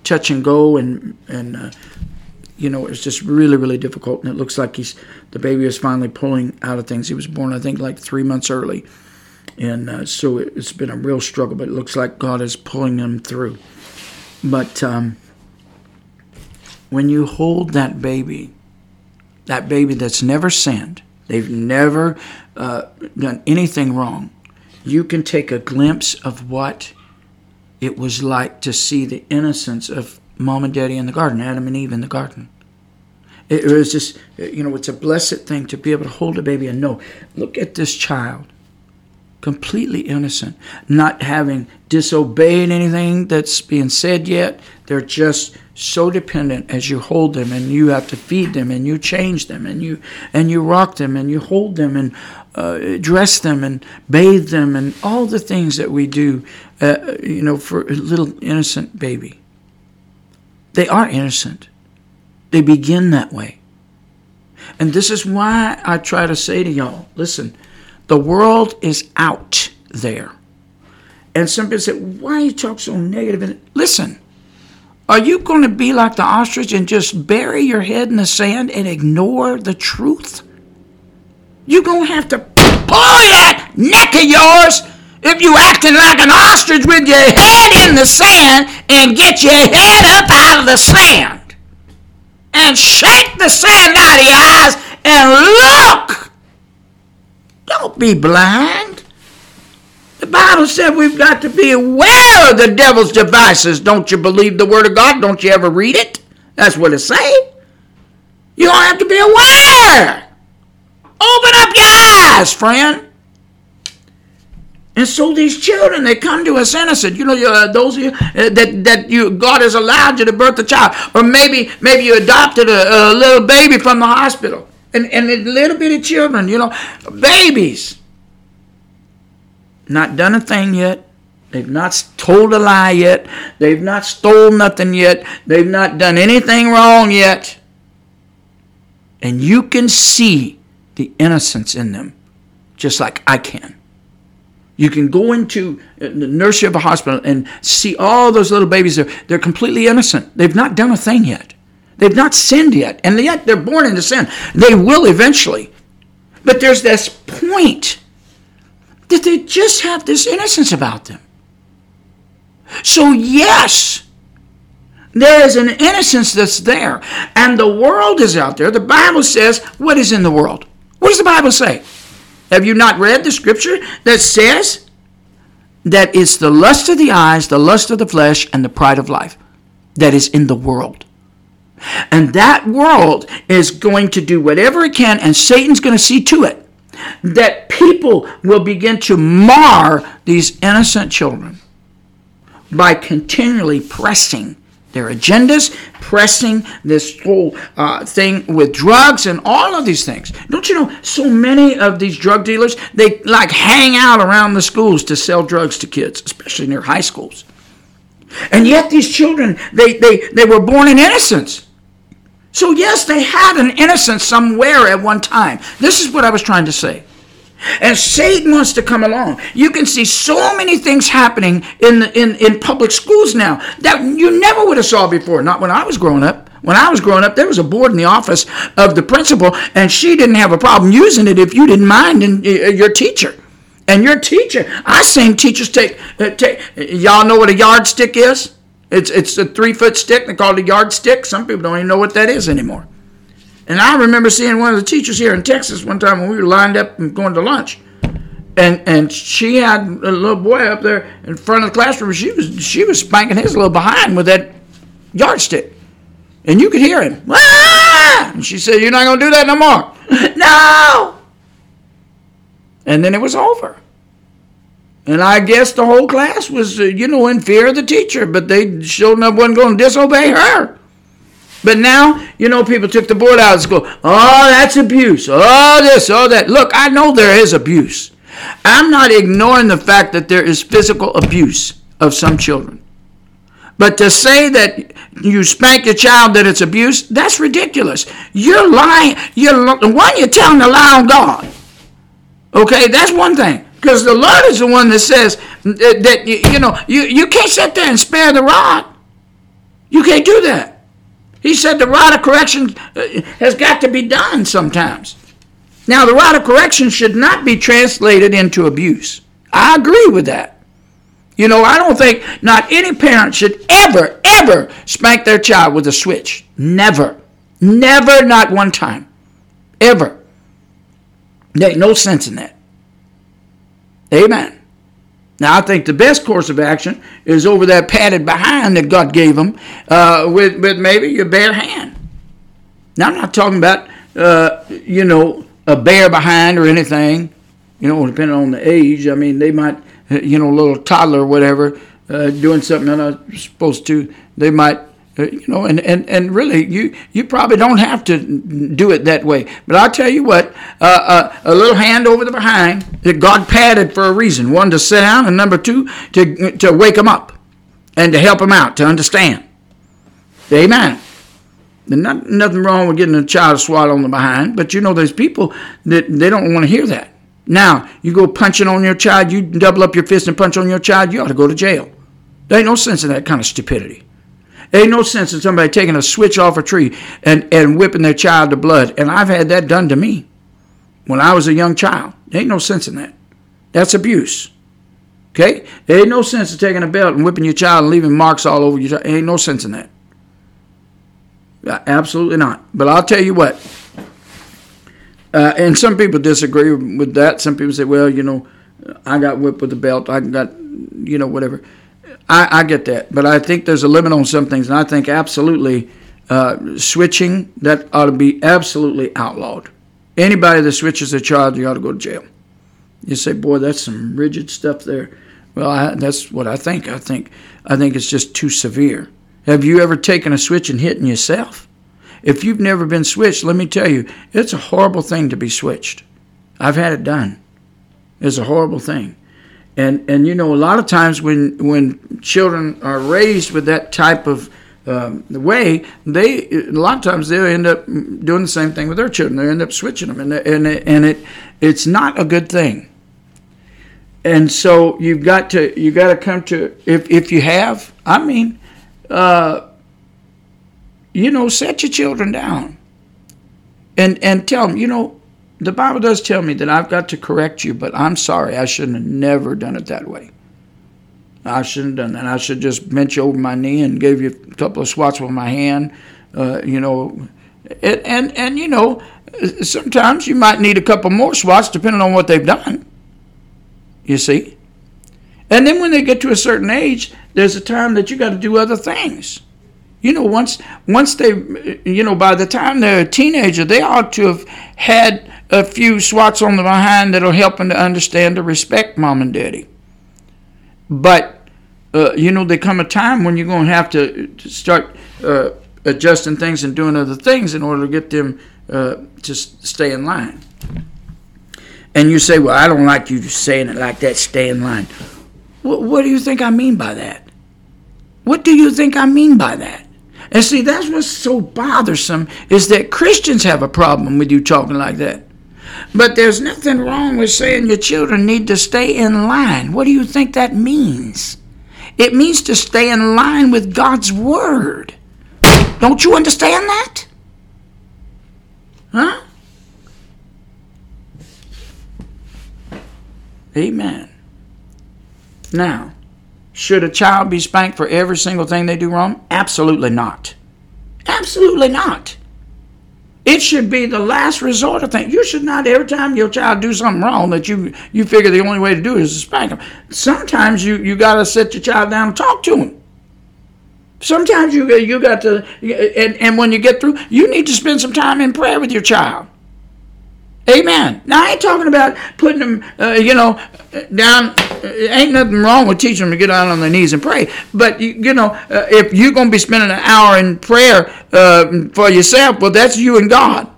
touch and go and, and uh, you know, it's just really, really difficult. And it looks like he's the baby is finally pulling out of things. He was born, I think, like three months early, and uh, so it, has been a real struggle. But it looks like God is pulling him through. But um, when you hold that baby, that baby that's never sinned, they've never uh, done anything wrong, you can take a glimpse of what it was like to see the innocence of mom and daddy in the garden, Adam and Eve in the garden. It was just, you know, it's a blessed thing to be able to hold a baby and know, look at this child, completely innocent, not having disobeyed anything that's being said yet. They're just so dependent as you hold them and you have to feed them and you change them and you and you rock them and you hold them and uh, dress them and bathe them and all the things that we do, uh, you know, for a little innocent baby. They are innocent. They begin that way. And this is why I try to say to y'all listen, the world is out there. And some people say, why you talk so negative? Listen, are you going to be like the ostrich and just bury your head in the sand and ignore the truth? You're going to have to pull that neck of yours if you acting like an ostrich with your head in the sand and get your head up out of the sand and shake the sand out of your eyes and look. Don't be blind. The Bible said we've got to be aware of the devil's devices. Don't you believe the Word of God? Don't you ever read it? That's what it says. You don't have to be aware. Open up your eyes, friend. And so these children, they come to us innocent. You know, uh, those of you uh, that that you God has allowed you to birth a child, or maybe maybe you adopted a, a little baby from the hospital, and and little bitty children, you know, babies, not done a thing yet. They've not told a lie yet. They've not stole nothing yet. They've not done anything wrong yet. And you can see the innocence in them, just like I can. You can go into uh, the nursery of a hospital and see all those little babies. They're, they're completely innocent. They've not done a thing yet. They've not sinned yet. And yet they're born into sin. They will eventually. But there's this point that they just have this innocence about them. So, yes, there is an innocence that's there. And the world is out there. The Bible says, what is in the world? What does the Bible say? Have you not read the scripture that says that it's the lust of the eyes, the lust of the flesh, and the pride of life that is in the world? And that world is going to do whatever it can, and Satan's going to see to it that people will begin to mar these innocent children by continually pressing their agendas, pressing this whole uh, thing with drugs and all of these things. Don't you know, so many of these drug dealers, they like hang out around the schools to sell drugs to kids, especially near high schools. And yet these children, they, they, they were born in innocence. So yes, they had an innocence somewhere at one time. This is what I was trying to say. And Satan wants to come along. You can see so many things happening in, the, in, in public schools now that you never would have saw before. Not when I was growing up. When I was growing up, there was a board in the office of the principal, and she didn't have a problem using it if you didn't mind in, uh, your teacher. And your teacher, I seen teachers take, uh, take y'all know what a yardstick is? It's, it's a three foot stick. They call it a yardstick. Some people don't even know what that is anymore. And I remember seeing one of the teachers here in Texas one time when we were lined up and going to lunch. And and she had a little boy up there in front of the classroom. She was she was spanking his little behind with that yardstick. And you could hear him. Ah! And she said, You're not going to do that no more. no! And then it was over. And I guess the whole class was, uh, you know, in fear of the teacher, but they showed up wasn't going to disobey her. But now, you know, people took the board out and go, oh, that's abuse. Oh, this, oh, that. Look, I know there is abuse. I'm not ignoring the fact that there is physical abuse of some children. But to say that you spank your child that it's abuse, that's ridiculous. You're lying. You're one. You're telling a lie on God. Okay, that's one thing. Because the Lord is the one that says that, that you, you know you, you can't sit there and spare the rod. You can't do that. He said the rod of correction uh, has got to be done sometimes. Now, the rod of correction should not be translated into abuse. I agree with that. You know, I don't think not any parent should ever, ever spank their child with a switch. Never. Never, not one time. Ever. There ain't no sense in that. Amen. Now, I think the best course of action is over that padded behind that God gave them uh, with, with maybe your bare hand. Now, I'm not talking about, uh, you know, a bare behind or anything, you know, depending on the age. I mean, they might, you know, a little toddler or whatever, uh, doing something they're not supposed to, they might you know, and, and, and really, you, you probably don't have to do it that way. But I'll tell you what, uh, uh, a little hand over the behind that God padded for a reason. One, to sit down, and number two, to, to wake them up and to help them out, to understand. Amen. There's not, nothing wrong with getting a child to swallow on the behind, but you know, there's people that they don't want to hear that. Now, you go punching on your child, you double up your fist and punch on your child, you ought to go to jail. There ain't no sense in that kind of stupidity. Ain't no sense in somebody taking a switch off a tree and, and whipping their child to blood. And I've had that done to me when I was a young child. Ain't no sense in that. That's abuse. Okay? There ain't no sense in taking a belt and whipping your child and leaving marks all over your child. Ain't no sense in that. Absolutely not. But I'll tell you what. Uh, and some people disagree with that. Some people say, well, you know, I got whipped with a belt. I got, you know, whatever. I, I, get that, but I think there's a limit on some things, and I think absolutely uh, switching that ought to be absolutely outlawed. Anybody that switches a child, you ought to go to jail. You say, boy, that's some rigid stuff there. Well, I, that's what I think. I think I think it's just too severe. Have you ever taken a switch and hitting yourself? If you've never been switched, let me tell you, it's a horrible thing to be switched. I've had it done. It's a horrible thing and and you know a lot of times when when children are raised with that type of um, way they a lot of times they'll end up doing the same thing with their children. They end up switching them. And and it, and it it's not a good thing. And so you've got to you got to come to if if you have I mean uh, you know set your children down. And and tell them you know the Bible does tell me that I've got to correct you, but I'm sorry. I shouldn't have never done it that way. I shouldn't have done that. I should just bent you over my knee and gave you a couple of swats with my hand. Uh, you know, and, and and you know, sometimes you might need a couple more swats depending on what they've done. You see, and then when they get to a certain age, there's a time that you got to do other things. You know, once once they, you know, by the time they're a teenager, they ought to have had a few swats on the behind that'll help them to understand to respect mom and daddy. But, uh, you know, there come a time when you're going to have to start uh, adjusting things and doing other things in order to get them uh, to stay in line. And you say, well, I don't like you saying it like that, stay in line. What, what do you think I mean by that? What do you think I mean by that? And see, that's what's so bothersome is that Christians have a problem with you talking like that. But there's nothing wrong with saying your children need to stay in line. What do you think that means? It means to stay in line with God's Word. Don't you understand that? Huh? Amen. Now, should a child be spanked for every single thing they do wrong? Absolutely not. Absolutely not. It should be the last resort of things. You should not every time your child do something wrong that you you figure the only way to do it is to spank them. Sometimes you you got to sit your child down and talk to him. Sometimes you you got to and and when you get through, you need to spend some time in prayer with your child. Amen. Now I ain't talking about putting them, uh, you know, down ain't nothing wrong with teaching them to get down on their knees and pray. But you, you know, uh, if you're going to be spending an hour in prayer uh, for yourself, well, that's you and God.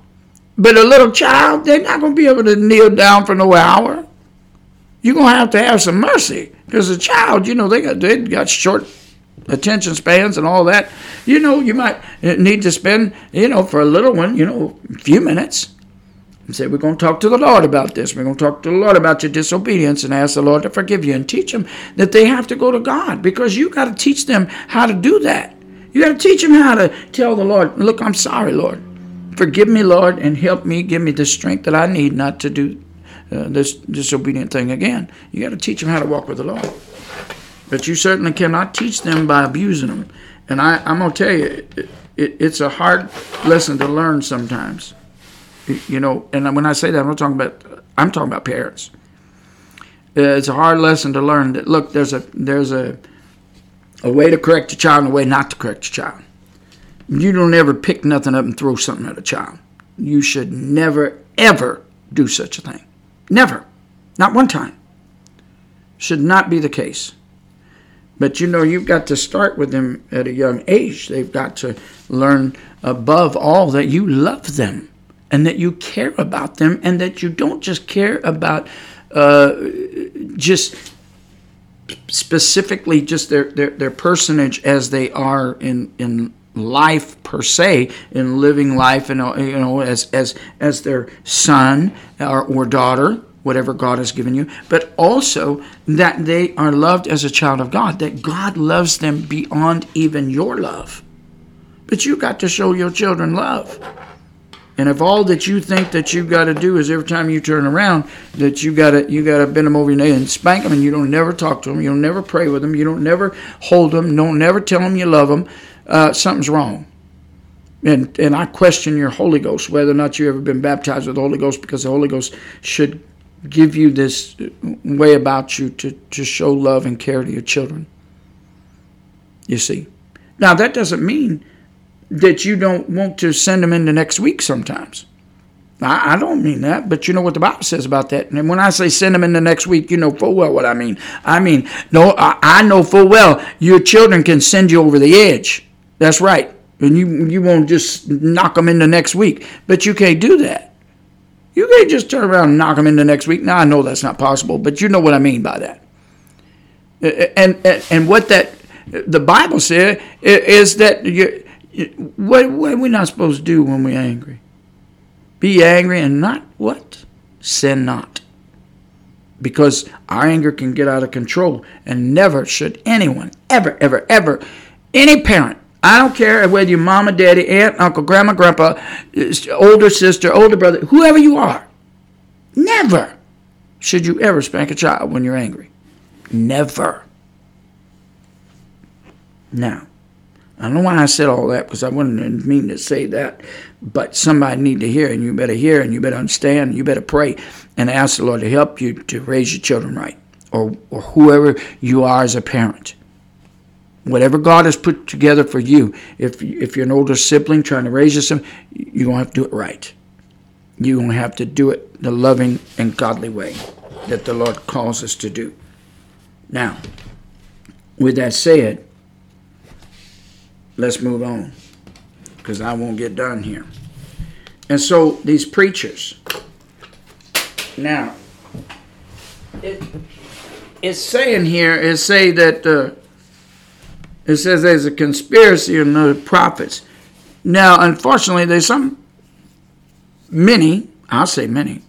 But a little child, they're not going to be able to kneel down for no hour. You're going to have to have some mercy because a child, you know, they got they got short attention spans and all that. You know, you might need to spend, you know, for a little one, you know, a few minutes and say, We're going to talk to the Lord about this. We're going to talk to the Lord about your disobedience and ask the Lord to forgive you and teach them that they have to go to God because you got to teach them how to do that. You got to teach them how to tell the Lord, Look, I'm sorry, Lord. Forgive me, Lord, and help me. Give me the strength that I need not to do uh, this disobedient thing again. You got to teach them how to walk with the Lord. But you certainly cannot teach them by abusing them. And I, am going to tell you, it, it, it's a hard lesson to learn sometimes. You know, and when I say that, I'm not talking about. I'm talking about parents. It's a hard lesson to learn that look, there's a there's a a way to correct a child and a way not to correct a child. You don't ever pick nothing up and throw something at a child. You should never ever do such a thing. Never. Not one time. Should not be the case. But you know, you've got to start with them at a young age. They've got to learn above all that you love them and that you care about them and that you don't just care about uh, just specifically just their, their, their personage as they are in, in life per se in living life and you know as as as their son or, or daughter whatever God has given you but also that they are loved as a child of God that God loves them beyond even your love. But you got to show your children love and if all that you think that you've got to do is every time you turn around that you got to you got to bend them over your knee and spank them, and you don't never talk to them, you don't never pray with them, you don't never hold them, you don't never tell them you love them, uh, something's wrong. And and I question your Holy Ghost whether or not you've ever been baptized with the Holy Ghost because the Holy Ghost should give you this way about you to, to show love and care to your children. You see. Now that doesn't mean that you don't want to send them into next week sometimes. I, I, don't mean that, but you know what the Bible says about that. And when I say send them into next week, you know full well what I mean. I mean, no, I, I know full well your children can send you over the edge. That's right. And you, you won't just knock them into next week. But you can't do that. You can't just turn around and knock them into next week. Now, I know that's not possible, but you know what I mean by that. And, and, and what that the Bible says is that you what, what are we not supposed to do when we're angry? Be angry and not what? Sin not. Because our anger can get out of control, and never should anyone, ever, ever, ever, any parent, I don't care whether you're mama, daddy, aunt, uncle, grandma, grandpa, older sister, older brother, whoever you are, never should you ever spank a child when you're angry. Never. Now, I don't know why I said all that because I wouldn't mean to say that, but somebody need to hear, and you better hear, and you better understand, and you better pray, and ask the Lord to help you to raise your children right, or or whoever you are as a parent. Whatever God has put together for you, if if you're an older sibling trying to raise your son, you're gonna have to do it right. You're gonna have to do it the loving and godly way that the Lord calls us to do. Now, with that said let's move on because I won't get done here. And so these preachers, now, it, it's saying here, it say that uh, it says there's a conspiracy in the prophets. Now, unfortunately, there's some many, I'll say many,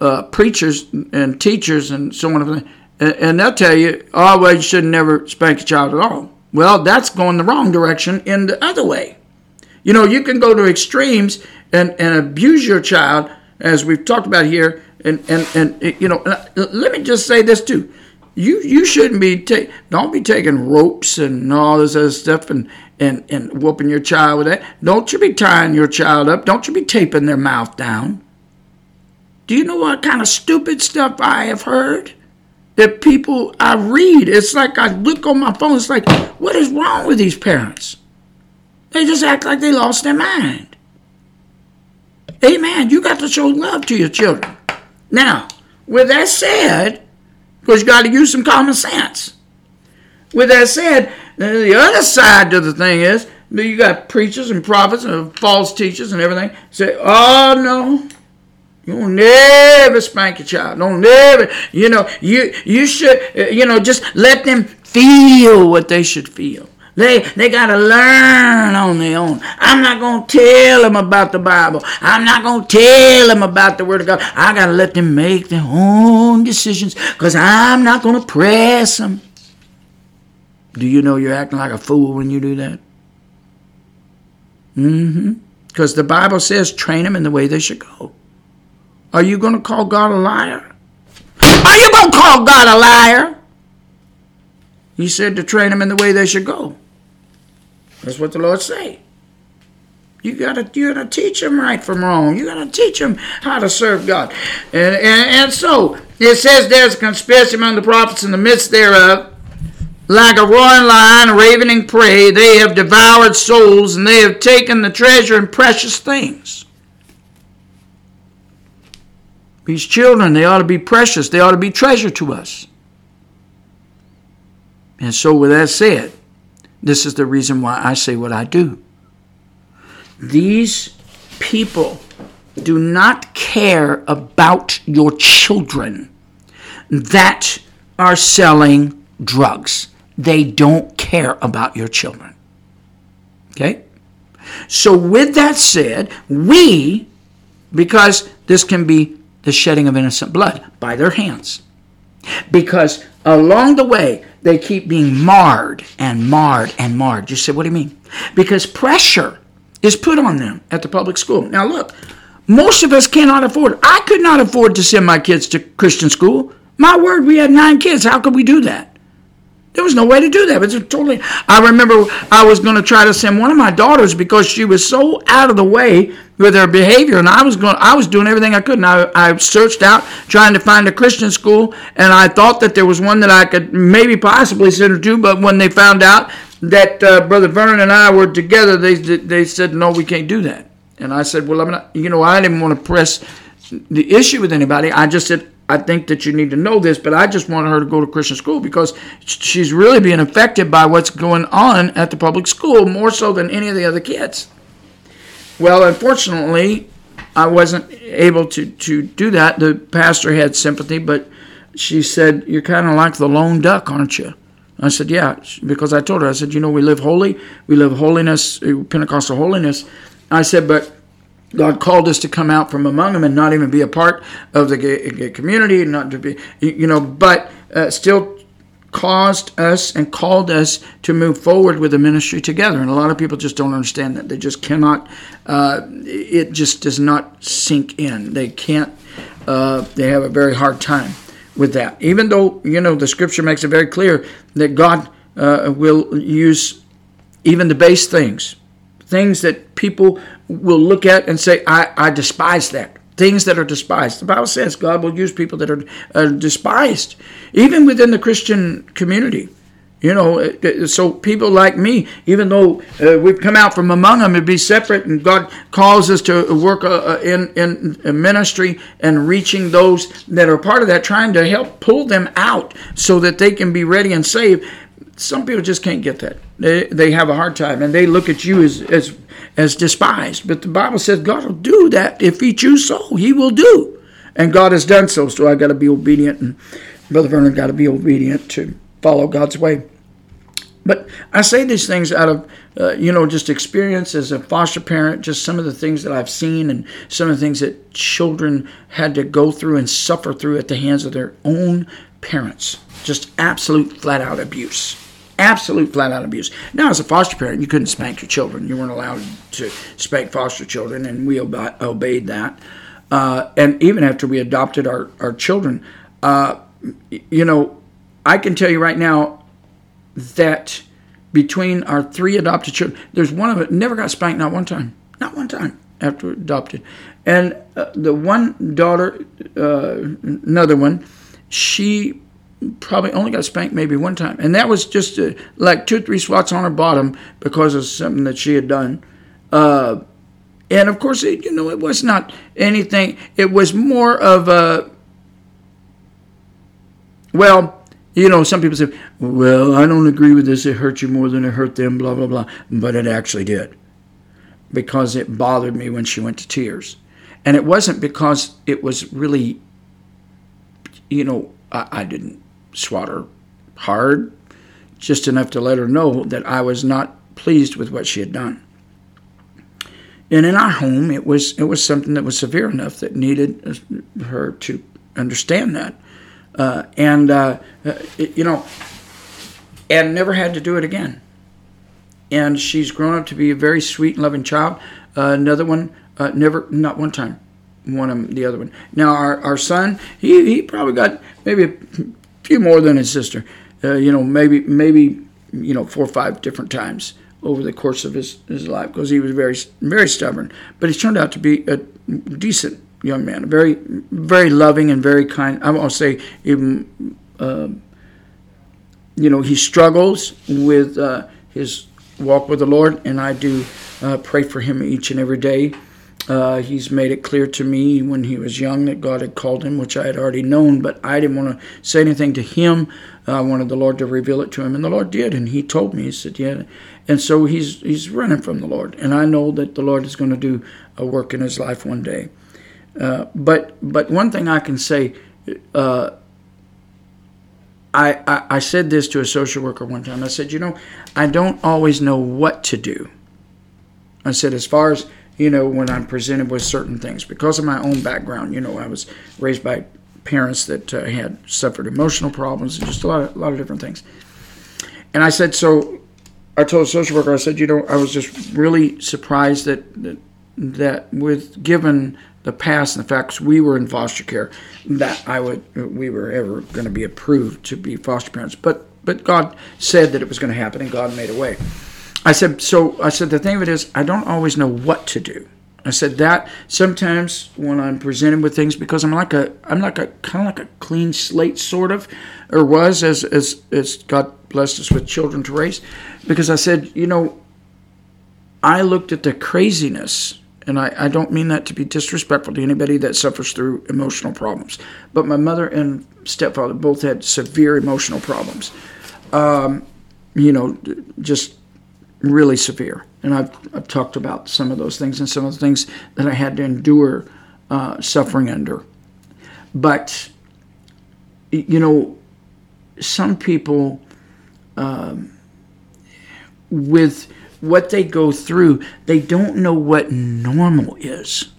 uh, preachers and teachers and so on, and they'll tell you, oh, well, you should never spank a child at all. Well, that's going the wrong direction in the other way. You know, you can go to extremes and, and abuse your child, as we've talked about here. And, and, and eh, you know, uh, let me just say this too. You you shouldn't be take don't be taking ropes and all this other stuff and, and, and whooping your child with that. Don't you be tying your child up. Don't you be taping their mouth down. Do you know what kind of stupid stuff I have heard? That people I read, it's like I look on my phone, it's like, what is wrong with these parents? They just act like they lost their mind. Amen. You got to show love to your children. Now, with that said, because you got to use some common sense. With that said, the other side to the thing is you got preachers and prophets and false teachers and everything say, "Oh no, you don't never spank your child. Don't never, you know, you you should, you know, just let them feel what they should feel." They they gotta learn on their own. I'm not gonna tell them about the Bible. I'm not gonna tell them about the Word of God. I gotta let them make their own decisions because I'm not gonna press them. Do you know you're acting like a fool when you do that? Mm-hmm. Because the Bible says train them in the way they should go. Are you going to call God a liar? Are you going to call God a liar? He said to train them in the way they should go. That's what the Lord say. You gotta you gotta teach them right from wrong. You gotta teach them how to serve God. And, and, and so it says there's a conspiracy among the prophets in the midst thereof. Like a roaring lion, ravening prey, they have devoured souls, and they have taken the treasure and precious things. These children, they ought to be precious. They ought to be treasure to us. And so, with that said, this is the reason why I say what I do. These people do not care about your children that are selling drugs. They don't care about your children. Okay? So, with that said, we, because this can be the shedding of innocent blood by their hands, because along the way, they keep being marred and marred and marred. You say, what do you mean? Because pressure is put on them at the public school. Now, look, most of us cannot afford. I could not afford to send my kids to Christian school. My word, we had nine kids. How could we do that? There was no way to do that. It's totally. I remember I was going to try to send one of my daughters because she was so out of the way with her behavior, and I was going. I was doing everything I could, and I, I searched out trying to find a Christian school, and I thought that there was one that I could maybe possibly send her to. But when they found out that uh, Brother Vernon and I were together, they they said no, we can't do that. And I said, well, I'm not. You know, I didn't want to press the issue with anybody. I just said I think that you need to know this, but I just want her to go to Christian school because she's really being affected by what's going on at the public school more so than any of the other kids. Well, unfortunately, I wasn't able to, to do that. The pastor had sympathy, but she said, You're kind of like the lone duck, aren't you? I said, Yeah, because I told her, I said, You know, we live holy, we live holiness, uh, Pentecostal holiness. I said, But God called us to come out from among them and not even be a part of the gay, gay community, not to be, you know, but uh, still caused us and called us to move forward with the ministry together. And a lot of people just don't understand that. They just cannot, uh, it just does not sink in. They can't, uh, they have a very hard time with that. Even though, you know, the scripture makes it very clear that God uh, will use even the base things, things that people will look at and say, I, I despise that. Things that are despised. The Bible says God will use people that are uh, despised, even within the Christian community. You know, uh, uh, so people like me, even though uh, we've come out from among them and be separate, and God calls us to work uh, in in ministry and reaching those that are part of that, trying to help pull them out so that they can be ready and saved. Some people just can't get that. They they have a hard time, and they look at you as as as despised. But the Bible says God will do that if He choose so. He will do. And God has done so. So I got to be obedient. And Brother Vernon got to be obedient to follow God's way. But I say these things out of, uh, you know, just experience as a foster parent, just some of the things that I've seen and some of the things that children had to go through and suffer through at the hands of their own parents. Just absolute flat out abuse absolute flat out abuse. Now, as a foster parent, you couldn't spank your children. You weren't allowed to spank foster children, and we ob- obeyed that. Uh, and even after we adopted our, our children, uh, you know, I can tell you right now that between our three adopted children, there's one of it never got spanked, not one time, not one time after adopted. And uh, the one daughter, uh, another one, she probably only got spanked maybe one time, and that was just uh, like two, three swats on her bottom because of something that she had done. Uh, and of course, it, you know, it was not anything. It was more of a well, you know, some people say, well, I don't agree with this. It hurt you more than it hurt them, blah, blah, blah. But it actually did because it bothered me when she went to tears. And it wasn't because it was really, you know, I, I didn't swat her hard, just enough to let her know that I was not pleased with what she had done. And in our home, it was it was something that was severe enough that needed her to understand that, uh, and uh, it, you know, and never had to do it again. And she's grown up to be a very sweet and loving child. Uh, another one, uh, never, not one time, one of the other one. Now our, our son, he, he probably got maybe few more than his sister. Uh, you know, maybe maybe you know four or five different times over the course of his, his life because he was very very stubborn. But he turned out to be a decent young man, a very very loving and very kind. I won't say even. Uh, you know, he struggles with uh, his walk with the Lord, and I do uh, pray for him each and every day. Uh, he's made it clear to me when he was young that God had called him, which I had already known, but I didn't want to say anything to him. I wanted the Lord to reveal it to him, and the Lord did, and He told me. He said, "Yeah," and so he's he's running from the Lord, and I know that the Lord is going to do a work in his life one day. Uh, but but one thing I can say, uh, I, I I said this to a social worker one time. I said, you know, I don't always know what to do. I said, as far as you know, when I'm presented with certain things, because of my own background, you know, I was raised by parents that uh, had suffered emotional problems and just a lot of, a lot of different things. And I said, so I told the social worker, I said, you know, I was just really surprised that that, that with given the past and the facts we were in foster care, that I would we were ever going to be approved to be foster parents. But but God said that it was going to happen, and God made a way. I said, so I said the thing of it is, I don't always know what to do. I said that sometimes when I'm presented with things because I'm like a I'm like a kind of like a clean slate sort of, or was as as as God blessed us with children to raise, because I said you know. I looked at the craziness, and I, I don't mean that to be disrespectful to anybody that suffers through emotional problems, but my mother and stepfather both had severe emotional problems. Um, you know, just really severe. And I've, I've talked about some of those things and some of the things that I had to endure uh, suffering under. But, you know, some people, um, with what they go through, they don't know what normal is.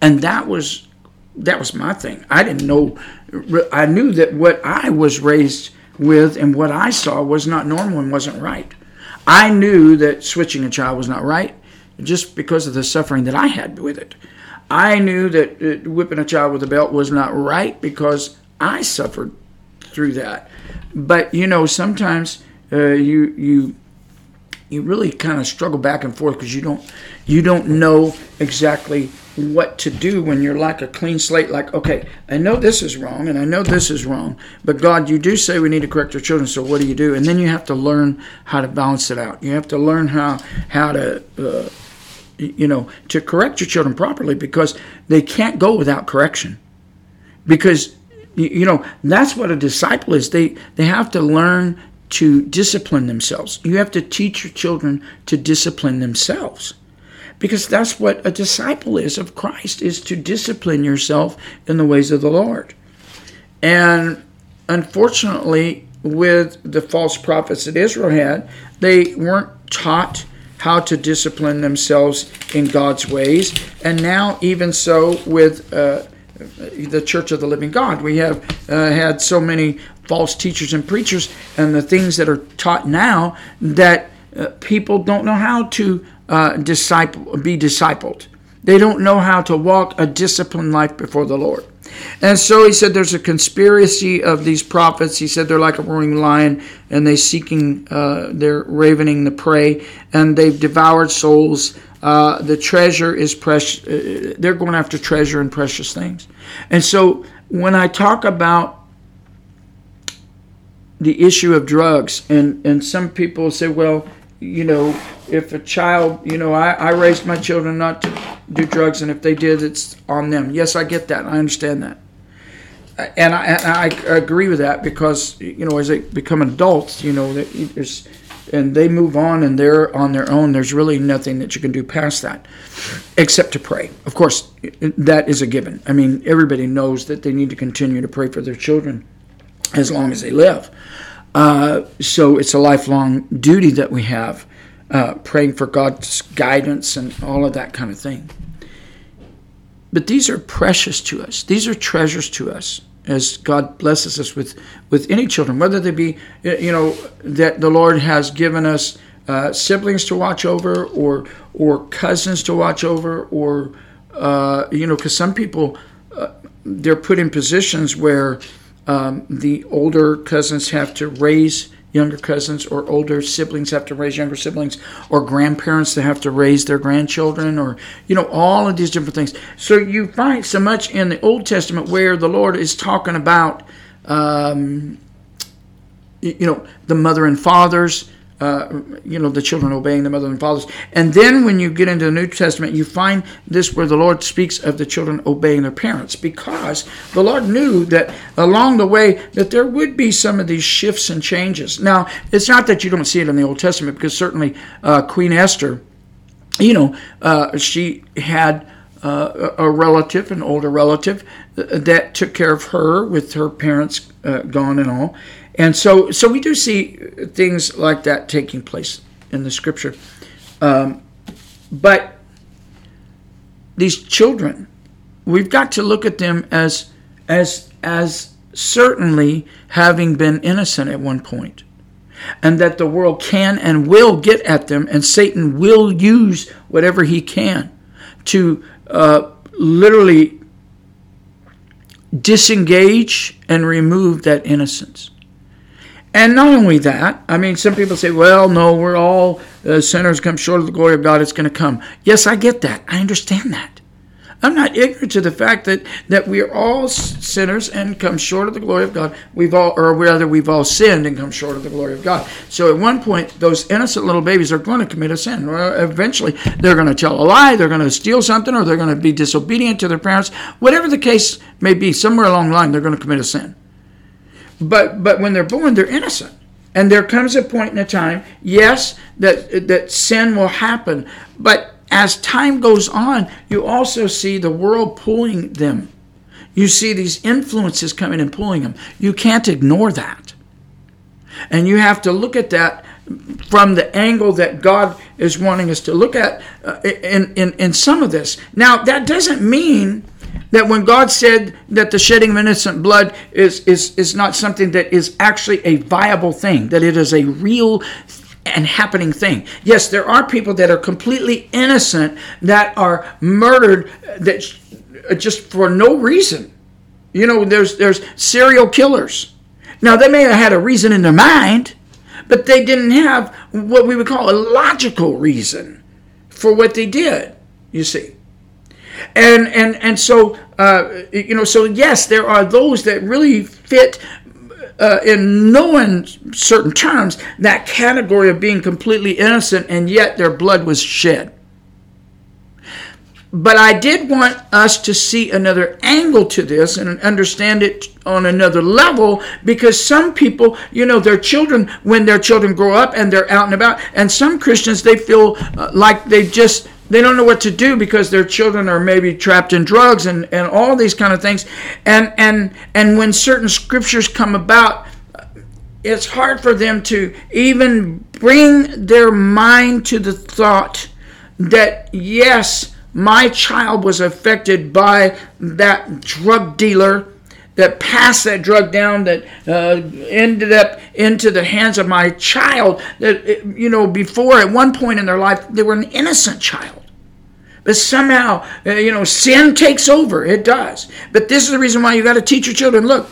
And that was that was my thing. I didn't know I knew that what I was raised with and what I saw was not normal and wasn't right. I knew that switching a child was not right just because of the suffering that I had with it. I knew that uh, whipping a child with a belt was not right because I suffered through that. But you know, sometimes uh, you you you really kind of struggle back and forth because you don't you don't know exactly what to do when you're like a clean slate like okay i know this is wrong and i know this is wrong but god you do say we need to correct our children so what do you do? And then you have to learn how to balance it out. You have to learn how how to uh, you know to correct your children properly because they can't go without correction. Because you know that's what a disciple is. They they have to learn to discipline themselves. You have to teach your children to discipline themselves because that's what a disciple is of Christ is to discipline yourself in the ways of the Lord. And unfortunately, with the false prophets that Israel had, they weren't taught how to discipline themselves in God's ways. And now, even so, with uh, the Church of the Living God, we have uh, had so many false teachers and preachers, and the things that are taught now that uh, people don't know how to uh, disciple, be discipled. They don't know how to walk a disciplined life before the Lord. And so he said there's a conspiracy of these prophets. He said they're like a roaring lion and they seeking, uh, they're ravening the prey and they've devoured souls. Uh, the treasure is precious. Uh, they're going after treasure and precious things. And so when I talk about the issue of drugs, and, and some people say, well, you know, if a child, you know, I, I raised my children not to do drugs, and if they did, it's on them. Yes, I get that. I understand that. Uh, and I, and I agree with that because you know as they become adults, you know, there's and they move on and they're on their own. There's really nothing that you can do past that, except to pray. Of course, that is a given. I mean, everybody knows that they need to continue to pray for their children as long as they live. Uh, so it's a lifelong duty that we have, uh, praying for God's guidance and all of that kind of thing. But these are precious to us. These are treasures to us as God blesses us with, with any children, whether they be, you know, that the Lord has given us uh, siblings to watch over or, or cousins to watch over or, uh, you know, because some people, uh, they're put in positions where um, the older cousins have to raise younger cousins or older siblings have to raise younger siblings or grandparents that have to raise their grandchildren or you know all of these different things. So you find so much in the old testament where the lord is talking about um, you know the mother and fathers uh, you know, the children obeying the mother and fathers. And then when you get into the New Testament, you find this where the Lord speaks of the children obeying their parents because the Lord knew that along the way that there would be some of these shifts and changes. Now, it's not that you don't see it in the Old Testament because certainly uh, Queen Esther, you know, uh, she had. Uh, a relative, an older relative, uh, that took care of her with her parents uh, gone and all. And so, so we do see things like that taking place in the scripture. Um, but these children, we've got to look at them as, as, as certainly having been innocent at one point, and that the world can and will get at them, and Satan will use whatever he can to uh, literally disengage and remove that innocence. And not only that, I mean, some people say, well, no, we're all uh, sinners come short of the glory of God. It's going to come. Yes, I get that. I understand that. I'm not ignorant to the fact that, that we are all sinners and come short of the glory of God. We've all, or rather, we've all sinned and come short of the glory of God. So at one point, those innocent little babies are going to commit a sin. Eventually, they're going to tell a lie, they're going to steal something, or they're going to be disobedient to their parents. Whatever the case may be, somewhere along the line, they're going to commit a sin. But but when they're born, they're innocent. And there comes a point in a time, yes, that that sin will happen, but as time goes on, you also see the world pulling them. You see these influences coming and pulling them. You can't ignore that. And you have to look at that from the angle that God is wanting us to look at uh, in, in, in some of this. Now, that doesn't mean that when God said that the shedding of innocent blood is, is, is not something that is actually a viable thing, that it is a real and happening thing. Yes, there are people that are completely innocent that are murdered that uh, just for no reason. You know, there's there's serial killers. Now they may have had a reason in their mind, but they didn't have what we would call a logical reason for what they did. You see and and and so uh, you know so yes there are those that really fit uh, in no uncertain terms that category of being completely innocent and yet their blood was shed. But I did want us to see another angle to this and understand it on another level because some people, you know, their children, when their children grow up and they're out and about, and some Christians, they feel uh, like they just they don't know what to do because their children are maybe trapped in drugs and, and all these kind of things. And and and when certain scriptures come about it's hard for them to even bring their mind to the thought that yes my child was affected by that drug dealer that passed that drug down that uh, ended up into the hands of my child that you know before at one point in their life they were an innocent child but somehow, uh, you know, sin takes over. It does. But this is the reason why you got to teach your children look,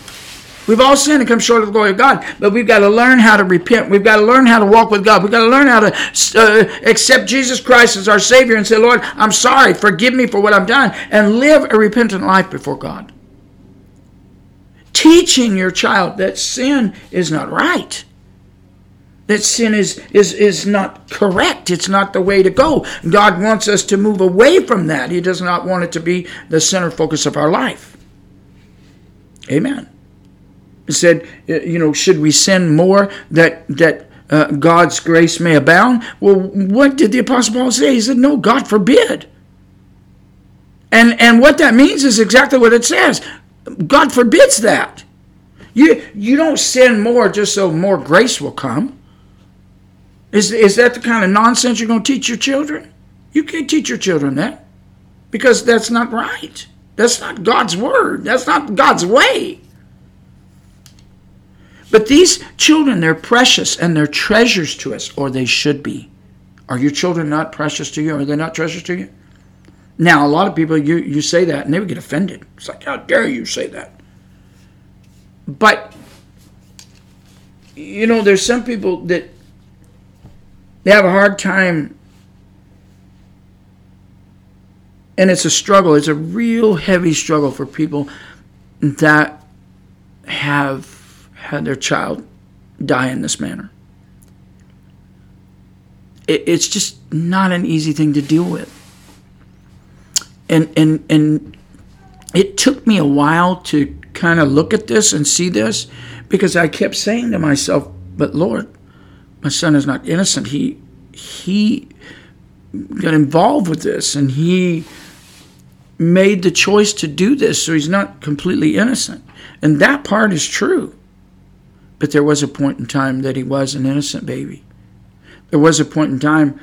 we've all sinned and come short of the glory of God, but we've got to learn how to repent. We've got to learn how to walk with God. We've got to learn how to uh, accept Jesus Christ as our Savior and say, Lord, I'm sorry. Forgive me for what I've done. And live a repentant life before God. Teaching your child that sin is not right that sin is, is, is not correct. It's not the way to go. God wants us to move away from that. He does not want it to be the center focus of our life. Amen. It said, you know, should we sin more that that uh, God's grace may abound? Well, what did the Apostle Paul say? He said, no, God forbid. And and what that means is exactly what it says. God forbids that. You you don't sin more just so more grace will come. Is is that the kind of nonsense you're going to teach your children? You can't teach your children that because that's not right. That's not God's word. That's not God's way. But these children, they're precious and they're treasures to us, or they should be. Are your children not precious to you? Are they not treasures to you? Now, a lot of people, you, you say that and they would get offended. It's like, how dare you say that? But, you know, there's some people that they have a hard time, and it's a struggle. It's a real heavy struggle for people that have had their child die in this manner. It, it's just not an easy thing to deal with. And, and, and it took me a while to kind of look at this and see this because I kept saying to myself, but Lord, my son is not innocent. He, he got involved with this and he made the choice to do this, so he's not completely innocent. And that part is true. But there was a point in time that he was an innocent baby. There was a point in time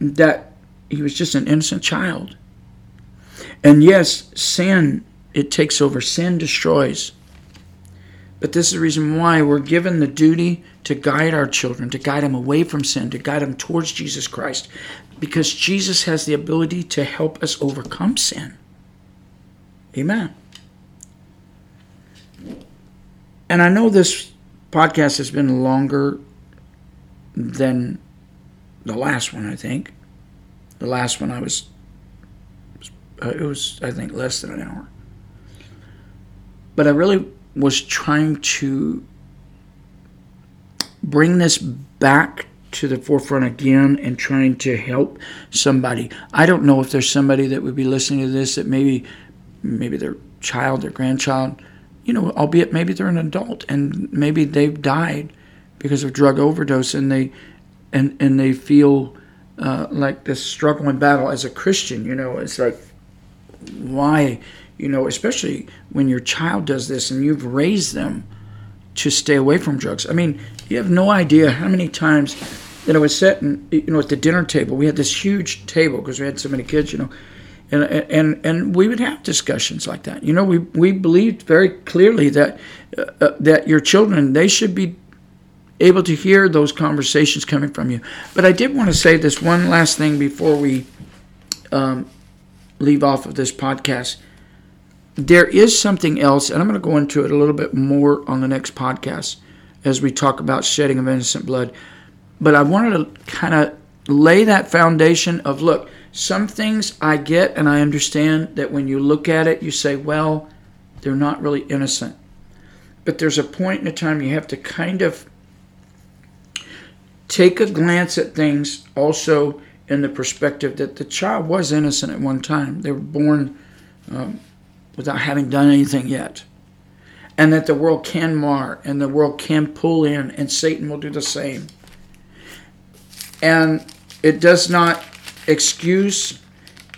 that he was just an innocent child. And yes, sin, it takes over. Sin destroys. But this is the reason why we're given the duty to guide our children, to guide them away from sin, to guide them towards Jesus Christ, because Jesus has the ability to help us overcome sin. Amen. And I know this podcast has been longer than the last one, I think. The last one I was, uh, it was, I think, less than an hour. But I really was trying to bring this back to the forefront again and trying to help somebody. I don't know if there's somebody that would be listening to this that maybe, maybe their child, their grandchild, you know, albeit maybe they're an adult and maybe they've died because of drug overdose and they and and they feel uh, like this struggle and battle as a Christian. You know, it's like why, you know, especially when your child does this and you've raised them to stay away from drugs. I mean, you have no idea how many times that I was sitting, you know, at the dinner table. We had this huge table because we had so many kids, you know and and and we would have discussions like that. You know, we we believed very clearly that uh, uh, that your children they should be able to hear those conversations coming from you. But I did want to say this one last thing before we um, leave off of this podcast. There is something else, and I'm going to go into it a little bit more on the next podcast as we talk about shedding of innocent blood. But I wanted to kind of lay that foundation of look some things I get and I understand that when you look at it, you say, well, they're not really innocent. But there's a point in a time you have to kind of take a glance at things also in the perspective that the child was innocent at one time. They were born um, without having done anything yet. And that the world can mar and the world can pull in, and Satan will do the same. And it does not excuse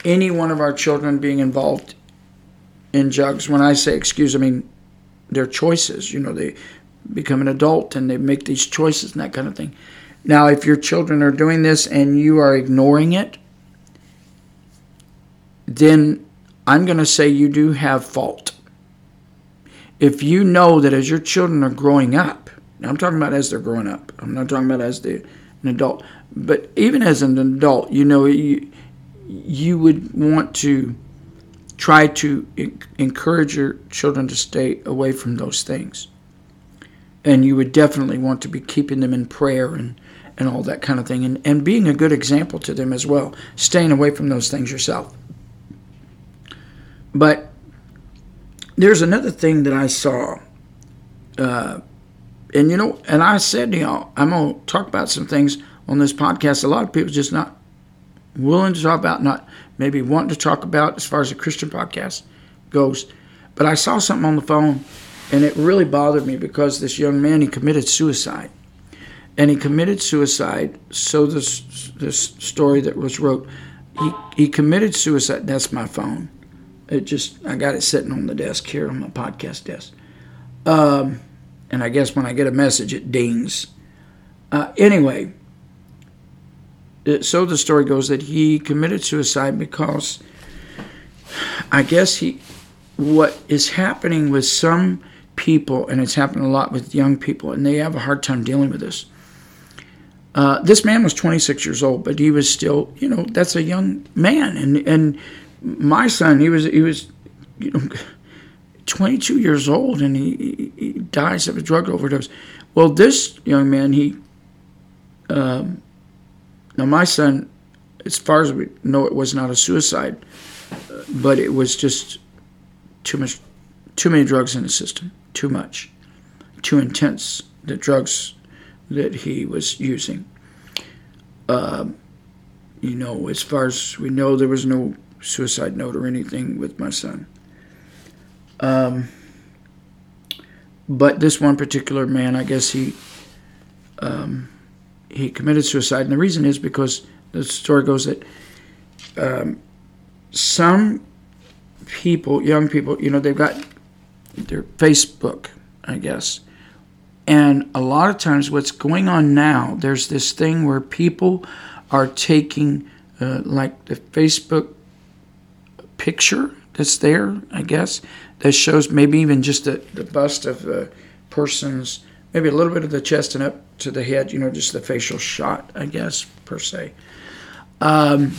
any one of our children being involved in drugs. When I say excuse, I mean their choices. You know, they become an adult and they make these choices and that kind of thing. Now, if your children are doing this and you are ignoring it, then I'm going to say you do have fault. If you know that as your children are growing up, I'm talking about as they're growing up, I'm not talking about as they, an adult, but even as an adult, you know, you, you would want to try to encourage your children to stay away from those things. And you would definitely want to be keeping them in prayer and, and all that kind of thing, and, and being a good example to them as well, staying away from those things yourself. But there's another thing that I saw. Uh, and you know, and I said to y'all, I'm to talk about some things on this podcast, a lot of people just not willing to talk about, not maybe wanting to talk about as far as a Christian podcast goes. But I saw something on the phone and it really bothered me because this young man he committed suicide, and he committed suicide. So this this story that was wrote, he he committed suicide. That's my phone. It just I got it sitting on the desk here on my podcast desk. Um, and I guess when I get a message, it dings. Uh, anyway, it, so the story goes that he committed suicide because I guess he what is happening with some people, and it's happening a lot with young people, and they have a hard time dealing with this. Uh, this man was 26 years old, but he was still, you know, that's a young man, and and my son, he was he was, you know, 22 years old, and he, he dies of a drug overdose. Well, this young man, he, um, now my son, as far as we know, it was not a suicide, but it was just too much, too many drugs in the system, too much, too intense. The drugs that he was using. Uh, you know, as far as we know, there was no suicide note or anything with my son. Um, but this one particular man, I guess he um, he committed suicide, and the reason is because the story goes that um, some people, young people, you know, they've got their Facebook, I guess, and a lot of times, what's going on now, there's this thing where people are taking uh, like the Facebook picture that's there, I guess, that shows maybe even just the, the bust of the person's, maybe a little bit of the chest and up to the head, you know, just the facial shot, I guess, per se. Um,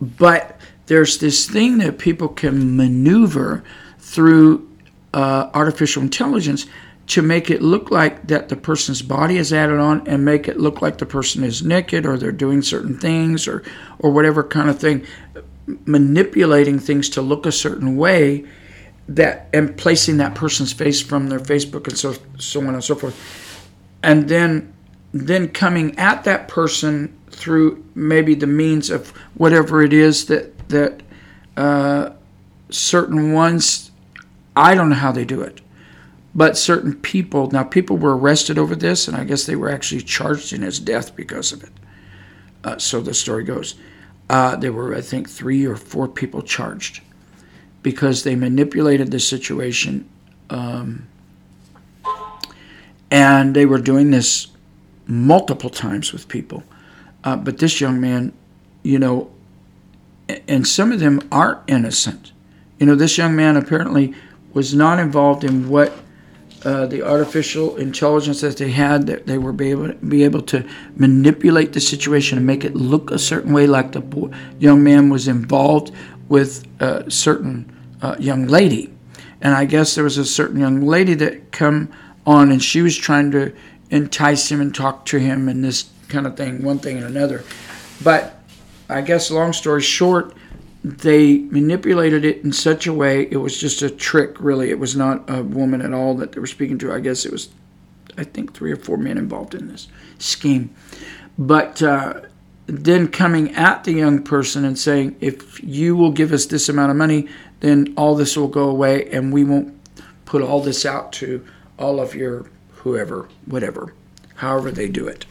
but there's this thing that people can maneuver through uh, artificial intelligence to make it look like that the person's body is added on and make it look like the person is naked or they're doing certain things or or whatever kind of thing manipulating things to look a certain way that and placing that person's face from their Facebook and so so on and so forth, and then then coming at that person through maybe the means of whatever it is that that uh, certain ones I don't know how they do it, but certain people now people were arrested over this, and I guess they were actually charged in his death because of it. Uh, so the story goes, uh, there were I think three or four people charged because they manipulated the situation. Um, and they were doing this multiple times with people. Uh, but this young man, you know, and some of them are innocent. You know, this young man apparently was not involved in what uh, the artificial intelligence that they had, that they were be able, be able to manipulate the situation and make it look a certain way, like the boy, young man was involved with a certain uh, young lady. And I guess there was a certain young lady that come on and she was trying to entice him and talk to him and this kind of thing, one thing and another. But I guess, long story short, they manipulated it in such a way it was just a trick really. It was not a woman at all that they were speaking to. I guess it was i think three or four men involved in this scheme. But uh, then coming at the young person and saying if you will give us this amount of money then all this will go away and we won't put all this out to all of your whoever whatever however they do it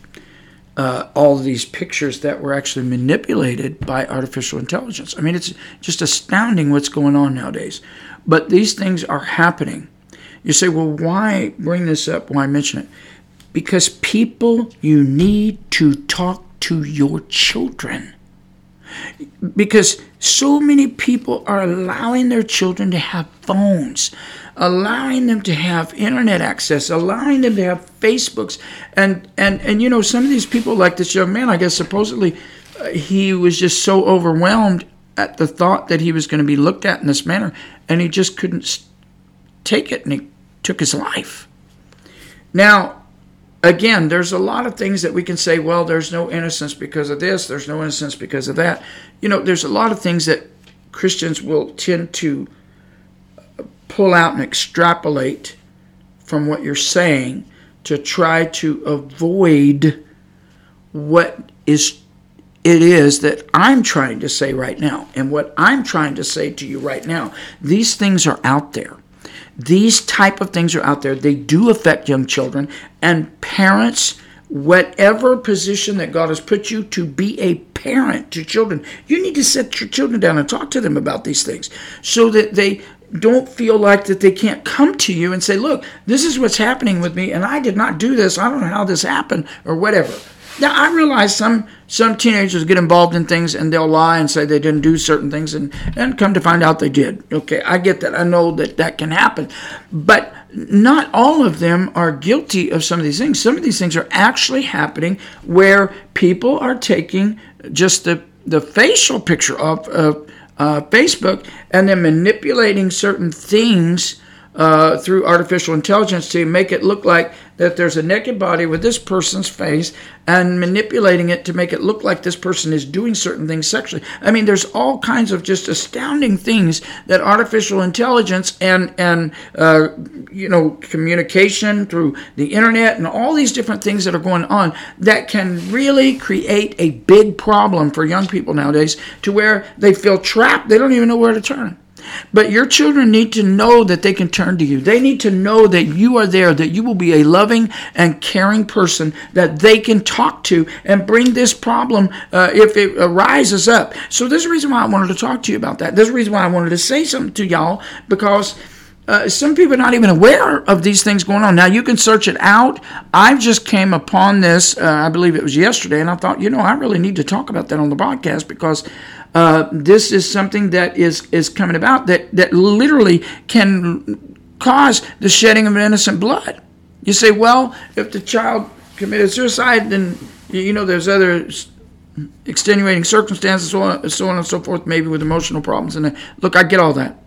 uh, all these pictures that were actually manipulated by artificial intelligence. I mean, it's just astounding what's going on nowadays. But these things are happening. You say, well, why bring this up? Why mention it? Because people, you need to talk to your children. Because so many people are allowing their children to have phones allowing them to have internet access, allowing them to have Facebooks, and and and you know some of these people, like this young man, I guess supposedly uh, he was just so overwhelmed at the thought that he was going to be looked at in this manner, and he just couldn't take it, and he took his life. Now. Again, there's a lot of things that we can say, well, there's no innocence because of this, there's no innocence because of that. You know, there's a lot of things that Christians will tend to pull out and extrapolate from what you're saying to try to avoid what is it is that I'm trying to say right now and what I'm trying to say to you right now. These things are out there. these type of things are out there. They do affect young children and parents whatever position that God has put you to be a parent to children, you need to set your children down and talk to them about these things so that they don't feel like that they can't come to you and say, "Look, this is what's happening with me and I did not do this. I don't know how this happened or whatever." Now I realize some some teenagers get involved in things and they'll lie and say they didn't do certain things and and come to find out they did. Okay, I get that. I know that that can happen, but not all of them are guilty of some of these things. Some of these things are actually happening where people are taking just the the facial picture of, of uh, Facebook and then manipulating certain things uh, through artificial intelligence to make it look like that there's a naked body with this person's face and manipulating it to make it look like this person is doing certain things sexually. I mean, there's all kinds of just astounding things that artificial intelligence and and uh, you know communication through the internet and all these different things that are going on that can really create a big problem for young people nowadays to where they feel trapped. They don't even know where to turn. But your children need to know that they can turn to you. They need to know that you are there, that you will be a loving and caring person that they can talk to and bring this problem uh, if it arises up. So, there's a reason why I wanted to talk to you about that. There's a reason why I wanted to say something to y'all because. Uh, some people are not even aware of these things going on. Now you can search it out. I just came upon this, uh, I believe it was yesterday, and I thought, you know, I really need to talk about that on the podcast because uh, this is something that is is coming about that that literally can cause the shedding of innocent blood. You say, well, if the child committed suicide, then you know there's other extenuating circumstances, so on, so on and so forth, maybe with emotional problems. And look, I get all that.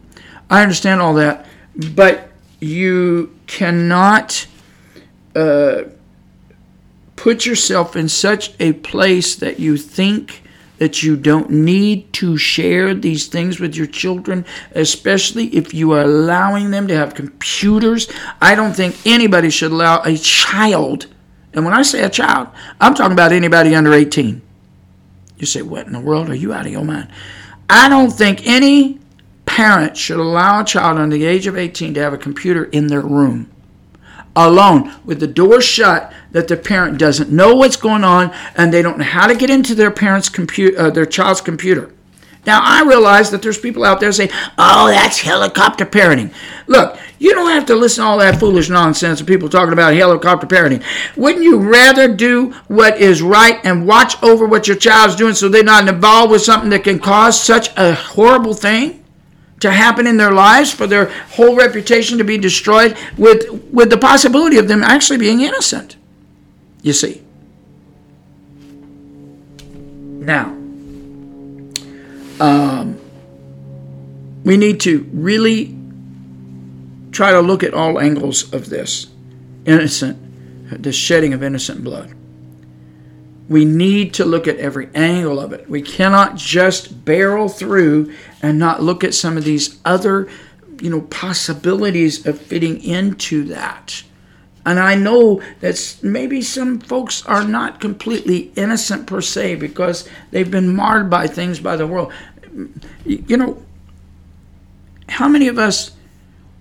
I understand all that, but you cannot uh, put yourself in such a place that you think that you don't need to share these things with your children, especially if you are allowing them to have computers. I don't think anybody should allow a child, and when I say a child, I'm talking about anybody under 18. You say, What in the world? Are you out of your mind? I don't think any parent should allow a child under the age of 18 to have a computer in their room alone with the door shut that the parent doesn't know what's going on and they don't know how to get into their parents computer uh, their child's computer. Now i realize that there's people out there saying oh that's helicopter parenting. Look you don't have to listen to all that foolish nonsense of people talking about helicopter parenting. Wouldn't you rather do what is right and watch over what your child's doing so they're not involved with something that can cause such a horrible thing to happen in their lives, for their whole reputation to be destroyed, with, with the possibility of them actually being innocent. You see. Now, um, we need to really try to look at all angles of this innocent, the shedding of innocent blood. We need to look at every angle of it. We cannot just barrel through and not look at some of these other, you know, possibilities of fitting into that. And I know that maybe some folks are not completely innocent per se because they've been marred by things by the world. You know, how many of us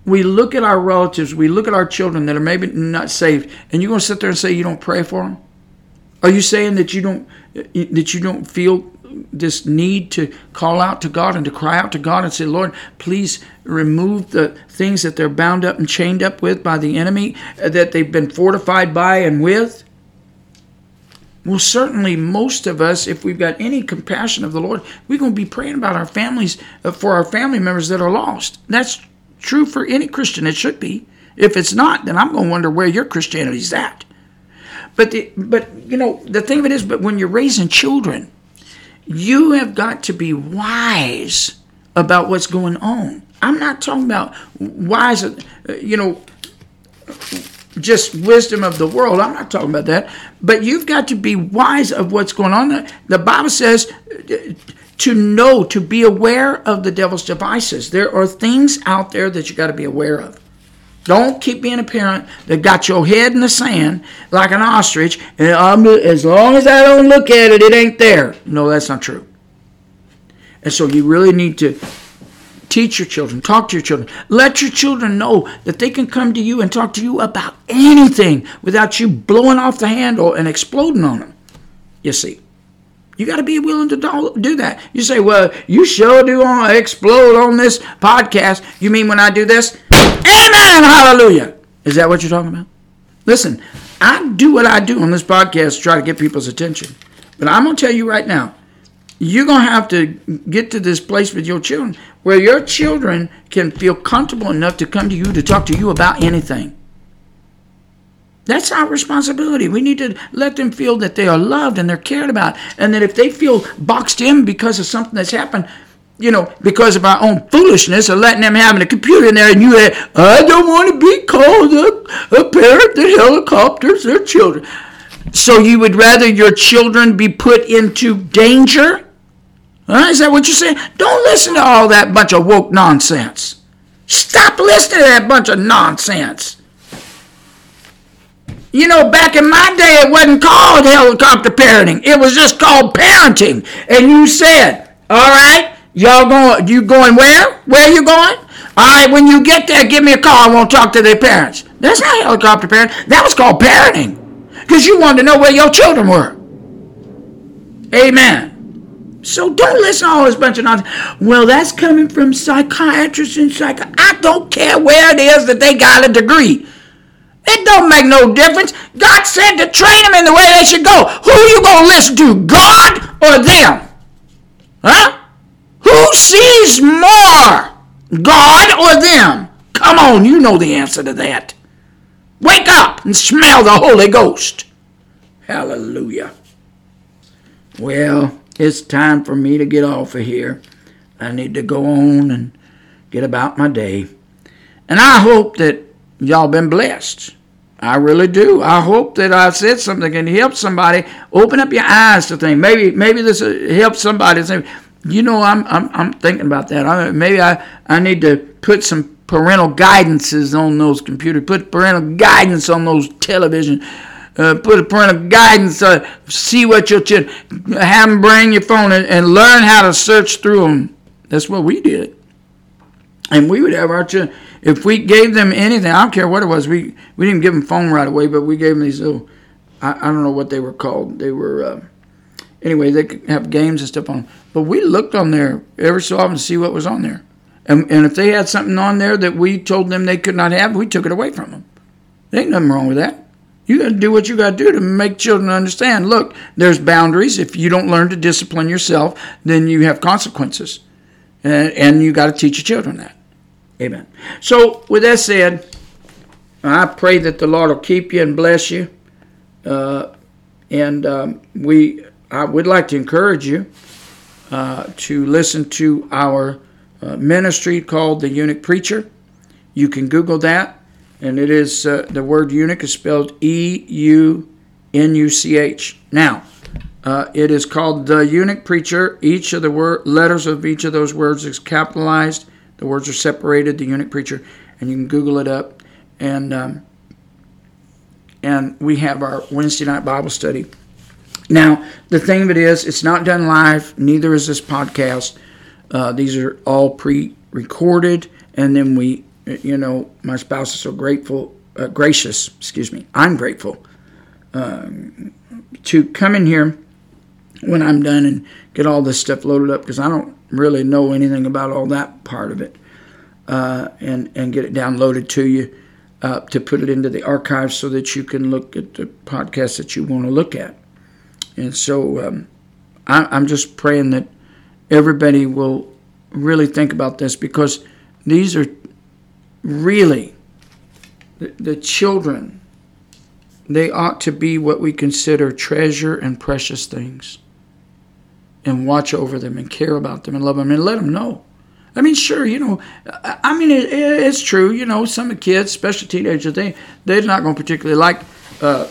we look at our relatives, we look at our children that are maybe not saved, and you're going to sit there and say you don't pray for them? Are you saying that you don't that you don't feel this need to call out to God and to cry out to God and say, Lord, please remove the things that they're bound up and chained up with by the enemy, uh, that they've been fortified by and with? Well, certainly, most of us, if we've got any compassion of the Lord, we're going to be praying about our families, uh, for our family members that are lost. That's true for any Christian. It should be. If it's not, then I'm going to wonder where your Christianity is at. But the, but you know the thing of it is, but when you're raising children, you have got to be wise about what's going on. I'm not talking about wise, uh, you know, just wisdom of the world. I'm not talking about that. But you've got to be wise of what's going on. The Bible says uh, to know, to be aware of the devil's devices. There are things out there that you got to be aware of. Don't keep being a parent that got your head in the sand like an ostrich, and um, as long as I don't look at it, it ain't there. No, that's not true. And so you really need to Teach your children. Talk to your children. Let your children know that they can come to you and talk to you about anything without you blowing off the handle and exploding on them. You see. You got to be willing to do that. You say, well, you sure do want to explode on this podcast. You mean when I do this? Amen. Hallelujah. Is that what you're talking about? Listen, I do what I do on this podcast to try to get people's attention. But I'm going to tell you right now, you're going to have to get to this place with your children where your children can feel comfortable enough to come to you to talk to you about anything. That's our responsibility. We need to let them feel that they are loved and they're cared about. And that if they feel boxed in because of something that's happened, you know, because of our own foolishness of letting them have a computer in there and you say, I don't want to be called a, a parent that helicopters their children. So you would rather your children be put into danger? Huh? Is that what you're saying? Don't listen to all that bunch of woke nonsense. Stop listening to that bunch of nonsense. You know, back in my day, it wasn't called helicopter parenting. It was just called parenting. And you said, all right, y'all going, you going where? Where you going? All right, when you get there, give me a call. I want to talk to their parents. That's not helicopter parenting. That was called parenting. Because you wanted to know where your children were. Amen. So don't listen to all this bunch of nonsense. Well, that's coming from psychiatrists and psych. I don't care where it is that they got a degree. It don't make no difference. God said to train them in the way they should go. Who you gonna listen to, God or them? Huh? Who sees more, God or them? Come on, you know the answer to that. Wake up and smell the Holy Ghost. Hallelujah. Well, it's time for me to get off of here. I need to go on and get about my day. And I hope that y'all been blessed. I really do. I hope that I said something that can help somebody open up your eyes to things. Maybe maybe this helps somebody say, you know, I'm I'm I'm thinking about that. I, maybe I I need to put some parental guidances on those computers. Put parental guidance on those television. Uh, put a parental guidance. Uh, see what your children have them bring your phone and, and learn how to search through them. That's what we did, and we would have our children if we gave them anything, I don't care what it was. We we didn't give them phone right away, but we gave them these little. I, I don't know what they were called. They were. Uh, anyway, they could have games and stuff on. But we looked on there every so often to see what was on there. And, and if they had something on there that we told them they could not have, we took it away from them. There ain't nothing wrong with that. You got to do what you got to do to make children understand. Look, there's boundaries. If you don't learn to discipline yourself, then you have consequences, and, and you got to teach your children that. Amen. So, with that said, I pray that the Lord will keep you and bless you. Uh, and um, we, I would like to encourage you uh, to listen to our uh, ministry called The Eunuch Preacher. You can Google that, and it is uh, the word eunuch is spelled E U N U C H. Now, uh, it is called The Eunuch Preacher. Each of the letters of each of those words is capitalized the words are separated, the eunuch preacher, and you can Google it up. And um, and we have our Wednesday night Bible study. Now, the thing of it is, it's not done live. Neither is this podcast. Uh, these are all pre-recorded, and then we, you know, my spouse is so grateful, uh, gracious. Excuse me, I'm grateful um, to come in here when I'm done and get all this stuff loaded up because I don't really know anything about all that part of it, uh, and and get it downloaded to you uh, to put it into the archive so that you can look at the podcast that you want to look at. And so um, I, am just praying that everybody will really think about this because these are really the, the children. They ought to be what we consider treasure and precious things and watch over them and care about them and love them and let them know. I mean, sure, you know, I mean, it, it's true. You know, some kids, especially teenagers, they they're not going to particularly like, uh,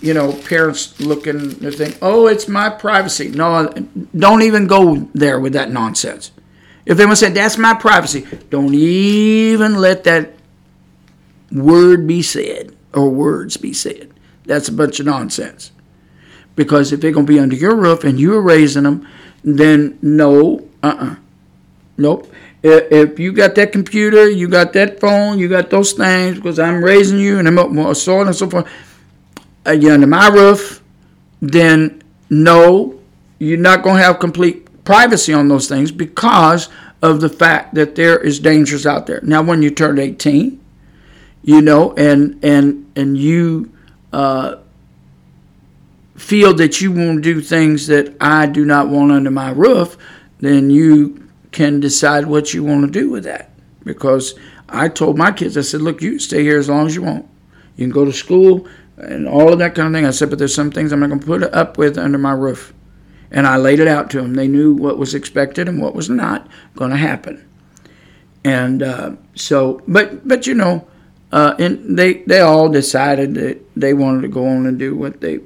you know, parents looking and think, oh, it's my privacy. No, don't even go there with that nonsense. If they want to say that's my privacy, don't even let that word be said or words be said. That's a bunch of nonsense. Because if they're going to be under your roof and you're raising them, then no, uh uh-uh. uh. Nope. if you got that computer, you got that phone, you got those things, because I'm raising you and I'm so on and so forth, uh, you're under my roof, then no, you're not going to have complete privacy on those things because of the fact that there is dangers out there. Now, when you turn 18, you know, and and and you uh, feel that you want to do things that I do not want under my roof, then you can decide what you want to do with that. Because I told my kids, I said, look, you stay here as long as you want. You can go to school and all of that kind of thing. I said, but there's some things I'm not going to put up with under my roof. And I laid it out to them. They knew what was expected and what was not going to happen. And uh, so, but but you know, uh, and they they all decided that they wanted to go on and do what they,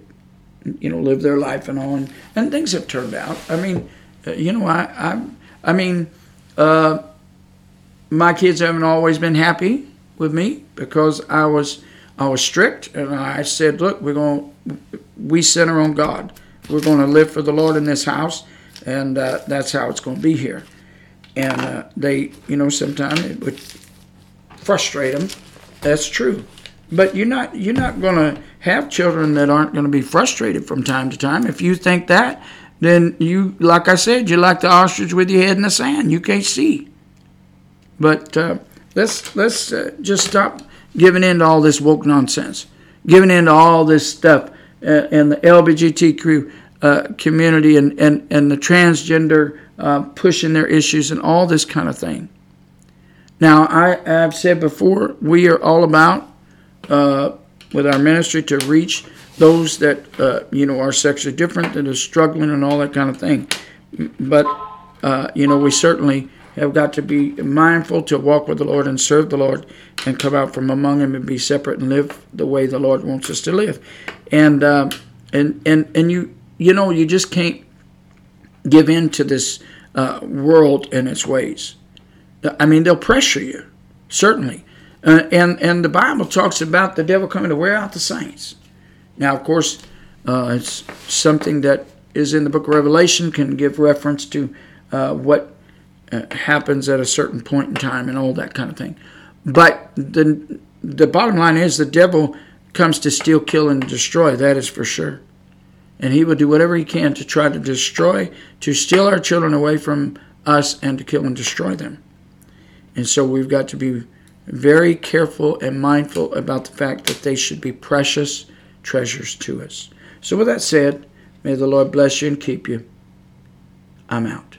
you know, live their life and all, and, and things have turned out. I mean, uh, you know, I I I mean, uh, my kids haven't always been happy with me because I was I was strict and I said, look, we're going we center on God. We're going to live for the Lord in this house, and uh, that's how it's going to be here. And uh, they, you know, sometimes it would frustrate them. That's true. But you're not you're not going to have children that aren't going to be frustrated from time to time. If you think that, then you, like I said, you're like the ostrich with your head in the sand. You can't see. But uh, let's let's uh, just stop giving in to all this woke nonsense, giving in to all this stuff, uh, and the LBGTQ uh, community and, and, and the transgender uh, pushing their issues and all this kind of thing. Now, I, have said before, we are all about, uh, with our ministry, to reach those that, uh, you know, are sexually different, that are struggling and all that kind of thing. But, uh, you know, we certainly have got to be mindful to walk with the Lord and serve the Lord and come out from among them and be separate and live the way the Lord wants us to live. And, uh, and, and, and you, you know, you just can't give in to this uh, world and its ways. I mean, they'll pressure you, certainly. Uh, and, and the Bible talks about the devil coming to wear out the saints. Now, of course, uh, it's something that is in the book of Revelation, can give reference to uh, what Uh, happens at a certain point in time and all that kind of thing. But the, the bottom line is the devil comes to steal, kill, and destroy. That is for sure and he will do whatever he can to try to destroy, to steal our children away from us and to kill and destroy them. And so we've got to be very careful and mindful about the fact that they should be precious treasures to us. So, with that said, may the Lord bless you and keep you. I'm out.